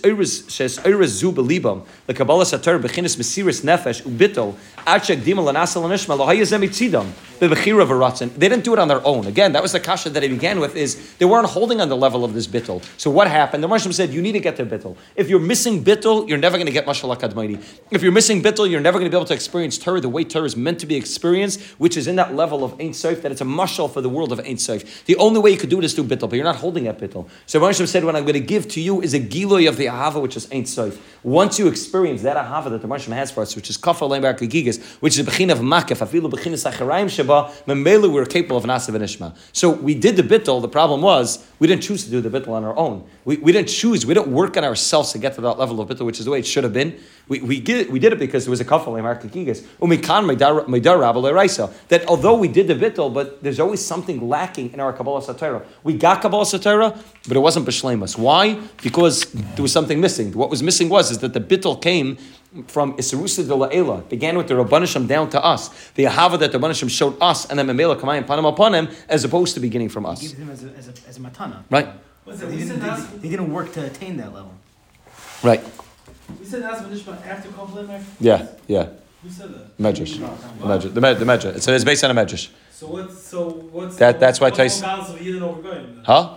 shes oiraz zu belibam the kabbalah satar bechinas mesiris nefesh ubitol achek dima lanasal and ishma lohayazem itzidam the bechira v'ratzin. They didn't do it on their own. Again, that was the kasha that he began with. Is they weren't holding on the level of this bittel. So what happened? The Marshal said you need to get to bittel. If you're missing bittel, you're never going to get mashal hakadmaini. If you're missing bittel, you're never going to be able to experience Torah the way Torah is meant to be experienced, which is in that level of Ein Sof, that it's a mashal for the world of Ein Sof. The only way you could do it is through bittel, but you're not holding that bittel. So Moshe said, what I'm going to give to you is a giloy of the ahava, which is Ein Sof. Once you experience that ahava that the Moshe has for us, which is kafar leimbar kagigas, which is the bechin of makef, afilu bechin sacharaim sheba, memela we're capable of nasav and ishma. So we did the bittel. The problem was we didn't choose to do the bittel on our own. We, we didn't choose. We didn't work on ourselves to get to that level of bittel, which is the way it should have been. We, we, did, we did it because there was a kafal leimbar kagigas. That although we did the bittel, but there's always something lacking in our Kabbalah Satira. We got Kabbalah Satira, but it wasn't Bishlemas. Why? Because there was something missing. What was missing was is that the bittel came from Isarusa de La'ela, began with the Rabbanisham down to us. The Ahava that the Rabbanisham showed us, and then Memela Kamayim Panam upon him, as opposed to beginning from us. He gave him as a, as a, as a matana. Right. They didn't, they, they didn't work to attain that level. Right. We said that's Nishma after Kovlim. Yeah, yeah. Who said that? Medrash. The Medrash. The Medrash. The Medrash. It's, it's based on a Medrash. So what's so what's That- that's why what's Tais- the balance of Yidden over Goyim? Huh?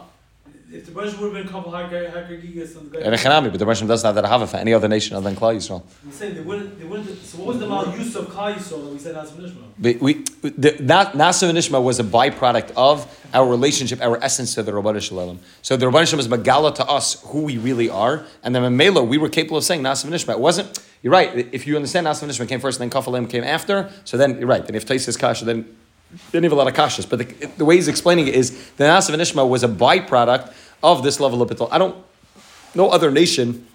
If the bunch would have been a couple hacker hacker gigas on the And Goyim, Echanami, but the Russian doesn't have that Ahava for any other nation other than Klal Yisrael. I'm saying they wouldn't they wouldn't. So what was the mal use of Kal Yisrael that we said that's Nishma? But we, the, that Nasa and Ishma was a byproduct of our relationship, our essence to the Rabbanah Shalom. So the Rabbanah Shalom was Magala to us who we really are, and then in Mela, we were capable of saying Nasa and Ishma. It wasn't, you're right, if you understand Nasa and Ishma came first and then Kafalim came after, so then you're right, then if Tais is Kasha, then didn't have a lot of kashas. But the, the way he's explaining it is the Nasa and was a byproduct of this level of Bittul. I don't, no other nation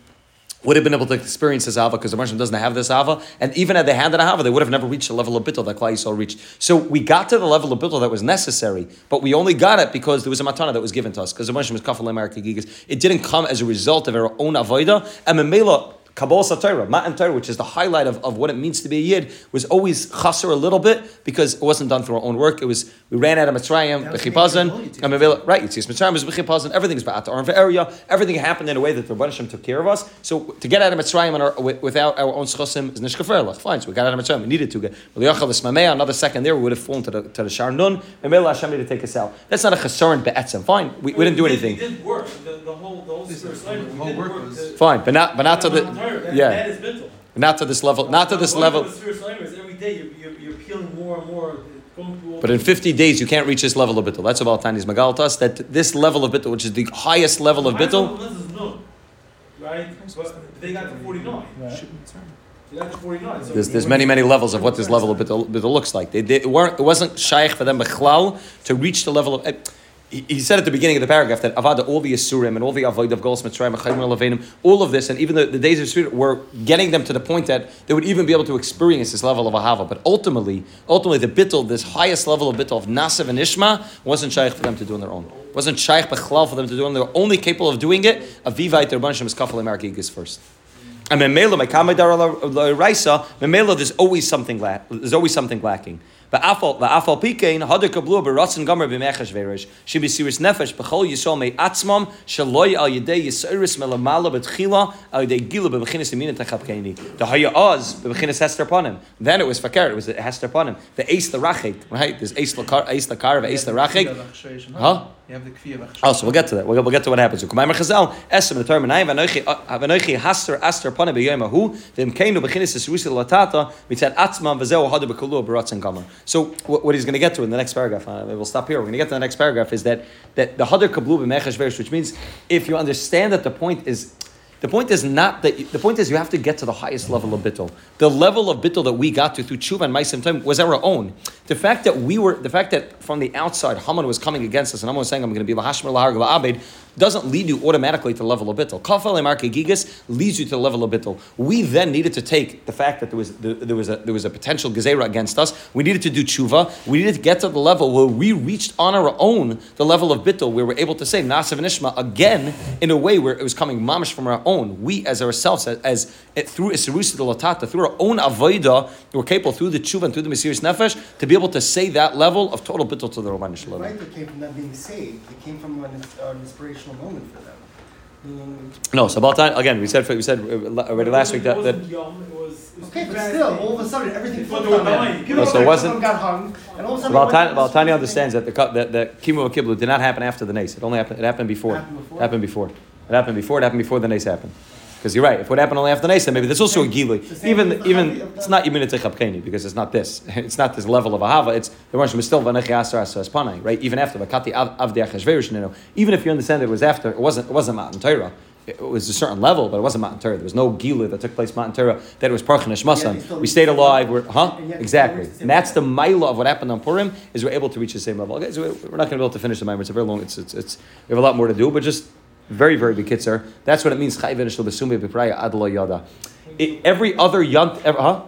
would have been able to experience this Ava because the Marshal doesn't have this Ava. And even had they had that Ava, they would have never reached the level of Bittul that Klai Yisrael reached. So we got to the level of Bittul that was necessary, but we only got it because there was a Matana that was given to us. Because the Marshal was Kafal Emar Gigas. It didn't come as a result of our own Avoida. And Memela, Kabbalah Satira, Matan Torah, which is the highlight of, of what it means to be a Yid, was always chaser a little bit because it wasn't done through our own work. It was we ran out of Mitzrayim, That was Bechipazan, made for and Mevela- right? Yitzis Mitzrayim was Bechipazan. Everything is Ba'at Aron area. Everything happened in a way that the Rebbeinu Shem took care of us. So to get out of Mitzrayim our, without our own schosim is nishkaferlach. Fine, so we got out of Mitzrayim. We needed to get L'yachal Ismamea. Another second there, we would have fallen to the to the Shar Nun. And Mevela Hashem needed to take us out. That's not a chesaron be'etzem. Fine, we, we didn't do anything. We did work. The, the whole the whole This spirit is- slavery. the whole work work. was- Fine, but not but not to the That, yeah. that is mental. not to this level. Not to this Going level. the spirit slavery every day you're, you're, you're peeling more and more. Going through all But in 50 days, you can't reach this level of bittul. That's about Tani's Magal to us, that this level of bittul, which is the highest level of bittul, This is known, right? But they got to 49. They got to 49. So there's, there's many, many levels of what this level of bittul, bittul looks like. They, they weren't, it wasn't shaykh for them, bechlal, to reach the level of. Eh, He, said at the beginning of the paragraph that Avada, all the Asurim and all the Avoid of Chayim Levinim, all of this, and even the, the days of Spirit were getting them to the point that they would even be able to experience this level of Ahava. But ultimately, ultimately, the bittul, this highest level of bittul of Nasav and Ishma, wasn't shaykh for them to do on their own. wasn't shaykh bechlal for them to do on. They were only capable of doing it. Avivait, their bunch of Miskafal America first. And memela there's always something there's always something lacking. Va'afal va'afal pikein hader kablu beratzen gamer b'mechash verish she be serious nefesh b'chol yisol me atzmam shaloi al yedei yisiris melamala b'tchila al yedei gila b'bechinas emina techapkeini the haya oz b'bechinas hester ponim. Then it was fakir it was hester ponim. The ace the rachet right? There's ace lakar ace lakar ace the rachet huh You have the kfiyah. Oh, we'll get to that. We'll, we'll get to what happens. So, Kumayim Chazal, Esem, the term, Nayim, Vanoichi, Haster, Aster, Pana, B'yoyim, Ahu, Vim Keinu, B'chinis, Esrusi, Latata, Mitzad Atzman, V'zeu, Hadu, B'kulu, B'ratz, and Gomer. So, what, what he's going to get to in the next paragraph, uh, we'll stop here. We're going to get to the next paragraph, is that, that the Hadar Kablu, B'mechash, which means if you understand that the point is, the point is not that. The point is you have to get to the highest level of bittul. The level of bittul that we got to through tshuva and ma'asim time was our own. The fact that we were, the fact that from the outside Haman was coming against us, and Haman was saying, "I'm going to be lahashmer laharg la'abed," doesn't lead you automatically to the level of bittul. Kafel emarke gigas leads you to the level of bittul. We then needed to take the fact that there was there was a there was a potential gezerah against us. We needed to do tshuva. We needed to get to the level where we reached on our own the level of bittul, where we're able to say nasav and ishma again in a way where it was coming mamish from our own. We as ourselves as, as it, through isirusa the latata through our own avoida, we're capable through the tshuva and through the mesiris nefesh to be able to say that level of total bittul to the Rabban Shalom. Right, that came from them being saved. It came from an, an inspirational moment for them. Meaning, No, so about time again. We said we said already last week that, that It wasn't Yom, it was, it was okay, but still, all of a sudden, everything But flipped on them. No, so it wasn't- got hung, and all of a sudden, Well, they Tanya, went well, to Tanya this understands that the cu- that the kimu kiblu did not happen after the nace. It only happened. It happened before. Happened before? Happened before. It happened before. It happened before the nace happened. Because you're right. If what happened only after the maybe there's also a gili. Even even it's not Yiminah Techapkeni because it's not this. (laughs) It's not this level of ahava. It's the was still Vanechi Asar Asar Espanai, right? Even after Vakati Avdi Achashverosh. Even if you understand it was after, it wasn't it wasn't Matan Torah. It was a certain level, but it wasn't Matan Torah. There was no gila that took place Matan Torah. That it was Parchan Yeah, they Shmasan. still We stayed alive. We're huh? And yet they Exactly. reached the same And that's the milah of what happened on Purim is we're able to reach the same level. Okay, so we're not going to be able to finish the mimer. It's a very long. It's, it's it's we have a lot more to do, but just very very big kitzer. That's what it means. Every other ever, huh?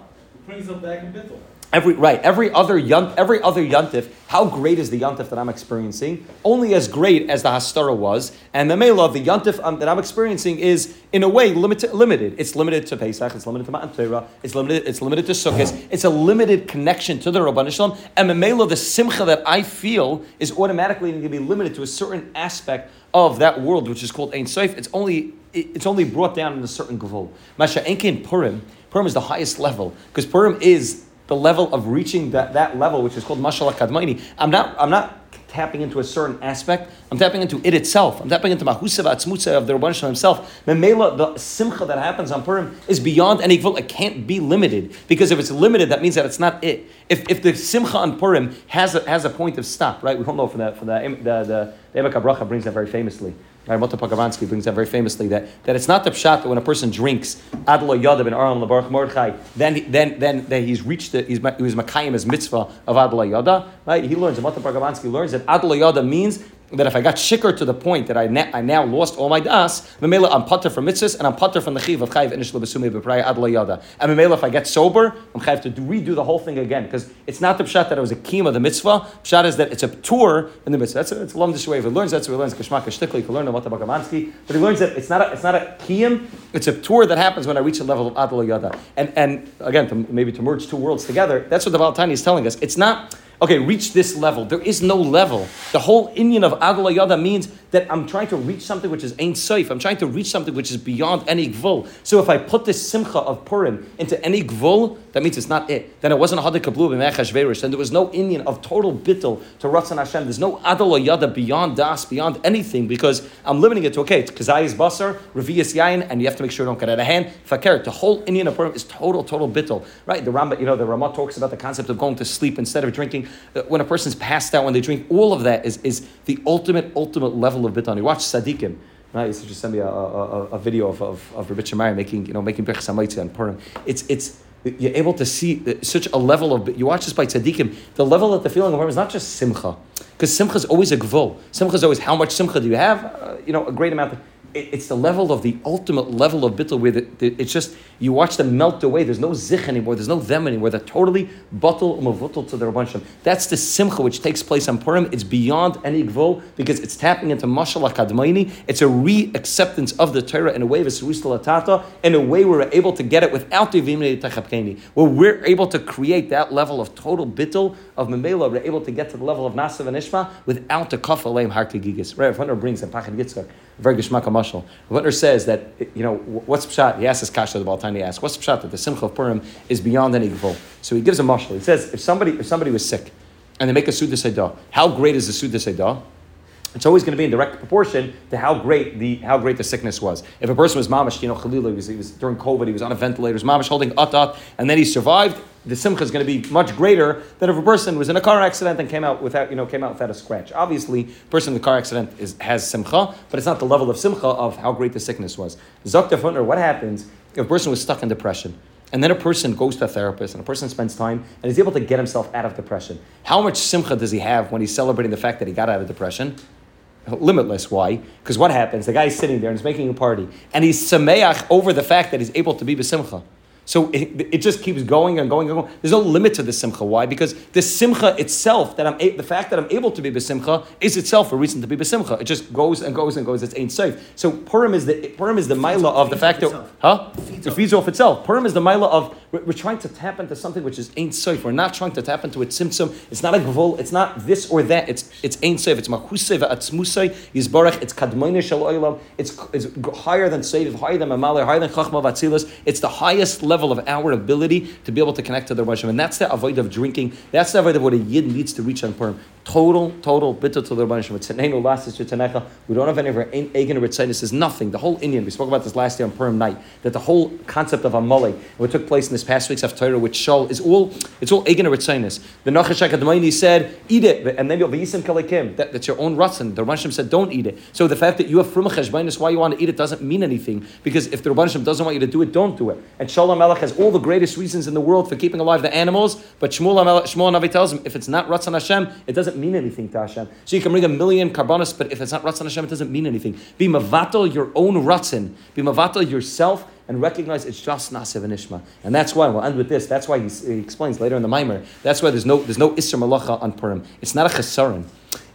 Brings them back in Bittel. Every right, every other yunt, every other yuntif. How great is the yuntif that I'm experiencing? Only as great as the hastara was, and the mela, the yuntif um, that I'm experiencing is in a way limited. Limited. It's limited to Pesach. It's limited to Matan Torah. It's limited. It's limited to Sukkot. It's a limited connection to the Rabban Shalom. And the mela, the simcha that I feel is automatically going to be limited to a certain aspect of that world, which is called Ein Sof. It's only it- it's only brought down in a certain gavul. Masha Enkin Purim. Purim is the highest level because Purim is the level of reaching that, that level, which is called Mashal HaKadmaini. I'm not, I'm not tapping into a certain aspect. I'm tapping into it itself. I'm tapping into Mahusa Atzmutza of the Rabban Shalom himself. Memela, the simcha that happens on Purim is beyond any gvul. It can't be limited because if it's limited, that means that it's not it. If, if the simcha on Purim has a, has a point of stop, right? We all know from the from the the the, the Abracha brings that very famously. Right, Mota Pogramansky brings that very famously that, that it's not the pshat that when a person drinks Adlo Yadav and Aram Labaruch Mordechai, then then then he's reached the he's he was Makayim his mitzvah of Adlo Yada. Right? He learns, Mota Pogramansky learns that Adlo Yada means that if I got shikker to the point that I, na- I now lost all my das, Memela I'm putter from mitzvahs and I'm putter from the chiv of chayiv inish lebesumi b'praya Adlo Yada. And Memela if I get sober, I'm chayiv to redo the whole thing again because it's not the pshat that it was a of the mitzvah. Pshat is that it's a tour in the mitzvah. That's a, it's a lumdish way. If he learns, that's what he learns. Kashmak Shtikli, he can learn the Mata Pogramansky. But he learns that it's not a, it's not a kiyum, it's a tour that happens when I reach a level of Adlo Yada. And, and again, to, maybe to merge two worlds together, that's what the Balatani is telling us. It's not, okay, reach this level. There is no level. The whole inyan of Adlo Yada means that I'm trying to reach something which is Ein Soif. I'm trying to reach something which is beyond any gvul. So if I put this simcha of Purim into any gvul, that means it's not it. Then it wasn't Hadik Kablu b'mechash verish. Then there was no inyan of total bittul to Ratzon Hashem. There's no Adal Yada beyond Das, beyond anything, because I'm limiting it to okay, it's Kazayis Basar, Revius Yain, and you have to make sure you don't get out of hand. Fakir, the whole inyan of Purim is total, total bittul. Right? The Rambam, you know, the Ramah talks about the concept of going to sleep instead of drinking. Uh, When a person's passed out when they drink, all of that is, is the ultimate, ultimate level of bittul. You watch tzaddikim. Right, used just send me a, a, a, video of, of, of Rabbi Shemaiah making, you know, making Samaitzi on Purim. It's, it's, you're able to see such a level of, you watch this by tzaddikim, the level that the feeling of Purim is not just simcha. Because simcha is always a gvul. Simcha is always how much simcha do you have? Uh, you know, a great amount. Of, it, it's the level of the ultimate level of bittul where the, the, it's just you watch them melt away. There's no zich anymore. There's no them anymore. They're totally batal umavutal to the Rabban That's the simcha which takes place on Purim. It's beyond any gvul because it's tapping into mashal hakadmaini. It's a re-acceptance of the Torah in a way of a in a way we're able to get it without the vimnei tachapkeni, where we're able to create that level of total bittul of memela. We're able to get to the level of nasav and ishma without the kaf aleim harkigigis. Rav Hutner brings a Pachad Yitzchak, very geshmaka mashal. Hutner says that you know what's pshat. He asks this kasha about time. He asks what's pshat that the simcha of Purim is beyond any gvul. So he gives a mashal. He says if somebody if somebody was sick and they make a suda seidah, how great is the suda seidah? It's always going to be in direct proportion to how great the how great the sickness was. If a person was mamish, you know, Khalil, he was, he was during COVID, he was on a ventilator, was mamish holding atat, and then he survived. The simcha is going to be much greater than if a person was in a car accident and came out without, you know, came out without a scratch. Obviously, a person in the car accident is, has simcha, but it's not the level of simcha of how great the sickness was. Funter, what happens if a person was stuck in depression? And then a person goes to a therapist and a person spends time and is able to get himself out of depression. How much simcha does he have when he's celebrating the fact that he got out of depression? Limitless. Why? Because what happens? The guy's sitting there and he's making a party, and he's sameach over the fact that he's able to be besimcha. So it, it, just keeps going and going and going. There's no limit to the simcha. Why? Because the simcha itself, that I'm a, the fact that I'm able to be besimcha, is itself a reason to be besimcha. It just goes and goes and goes. It's Ein Sof. So Purim is the Purim is the mila of the fact that huh? It feeds off itself. Purim is the mila of we're, we're, trying to tap into something which is Ein Sof. We're not trying to tap into its symptom. It's not a gvul. It's not this or that. It's it's Ein Sof. It's mahusay v'atzmusay yizbarach. It's kadmoine shel. It's it's higher than safe, higher than mamaleh, higher than chachma v'atzilas. It's the highest level of our ability to be able to connect to the Rosh and that's the avoid of drinking. That's the avoid of what a yid needs to reach on Purim. Total, total bitter to the Rebbeinu We don't have any of our Egan This is nothing. The whole inyan, we spoke about this last year on Purim night, that the whole concept of Amalek, what took place in this past week's Haftarah with Shaul, is all, it's all Egan or The Nachash HaKadmaini said, eat it, and then you'll be Yisim Kalekim. That, that's your own Ratzin. The Rebbeinu said, don't eat it. So the fact that you have Frumachesh why you want to eat it doesn't mean anything, because if the Rebbeinu doesn't want you to do it, don't do it. And Shalom Has all the greatest reasons in the world for keeping alive the animals, but Shmuel, Shmuel Navi tells him, if it's not Ratzon Hashem, it doesn't mean anything to Hashem. So you can bring a million karbanos, but if it's not Ratzon Hashem, it doesn't mean anything. Be mavatal your own Ratzon. Be mavatal yourself and recognize it's just Nasiv and Ishma. And that's why, we'll end with this, that's why he, he explains later in the Mimer, that's why there's no, there's no Isser Malacha on Purim. It's not a chesaron.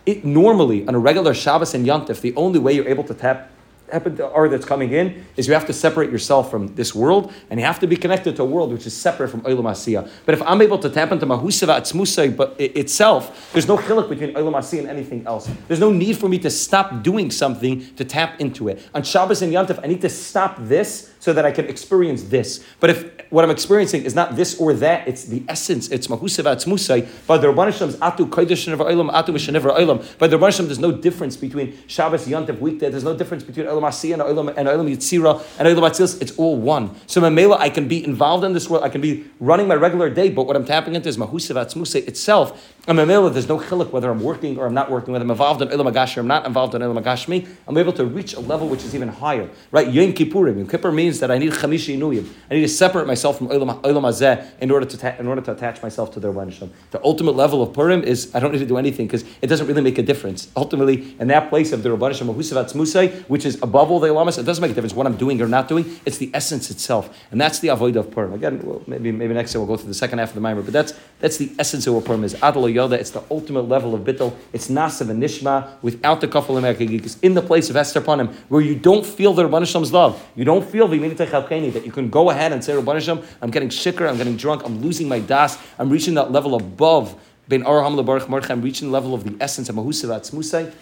It normally, on a regular Shabbos and Yantif, the only way you're able to tap or that's coming in is you have to separate yourself from this world and you have to be connected to a world which is separate from Olam Asiyah. But if I'm able to tap into Mahusava Atzmusay but itself, there's no chiluk between Olam Asiyah and anything else. There's no need for me to stop doing something to tap into it. On Shabbos and Yantif, I need to stop this so that I can experience this. But if what I'm experiencing is not this or that, it's the essence, it's mahusav atzmusai. By the Rabban Hashem's atu kodesh olam, atu mishanever olam. By the Rabban there's no difference between Shabbos, Yantiv, weekday. There's no difference between olam asiyah and olam and olam yitzira and olam atzilas. It's all one. So Mamela, I can be involved in this world. I can be running my regular day, but what I'm tapping into is mahusav atzmusai itself. And Mamela, there's no chiluk whether I'm working or I'm not working, whether I'm involved in olam agash or I'm not involved in olam agashmi. I'm able to reach a level which is even higher. Right? Yom Kippurim. Yom Kippur means that I need chamishi inuyim. I need to separate myself from olam hazeh in order to ta- in order to attach myself to the Rebbeinu The ultimate level of Purim is I don't need to do anything because it doesn't really make a difference. Ultimately, in that place of the Rebbeinu Shem Musay, which is above all the Elamas, it doesn't make a difference what I'm doing or not doing. It's the essence itself, and that's the avoid of Purim. Again, well, maybe maybe next year we'll go through the second half of the Mimer, but that's that's the essence of what Purim is. Adal Yoda. It's the ultimate level of bittul. It's nasav and nishma without the kafel It's in the place of Esther Panim where you don't feel the Rebbeinu Shem's love. You don't feel the that you can go ahead and say, Rabban I'm getting shikr, I'm getting drunk, I'm losing my das, I'm reaching that level above Ben Arham Lebarach March, I'm reaching the level of the essence of Mahusivat Smusay.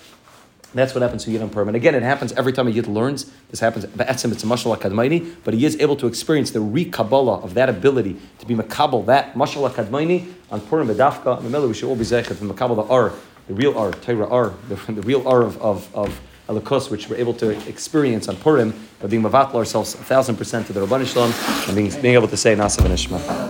That's what happens to Yid on Purim. And again, it happens every time a Yid learns. This happens, Ba'etzim, it's a Mashal HaKadmaini, but he is able to experience the re-Kabbalah of that ability to be Makabal, that Mashal HaKadmaini on Purim, Bedafka, the mill we should all be Zechet, and Makabal the R, the real R, Torah R, the, the real R of, of, of Alakus, which we're able to experience on Purim by being mavatl ourselves a thousand percent to the Rabban Shalom and being, being able to say Nasav and Ishma.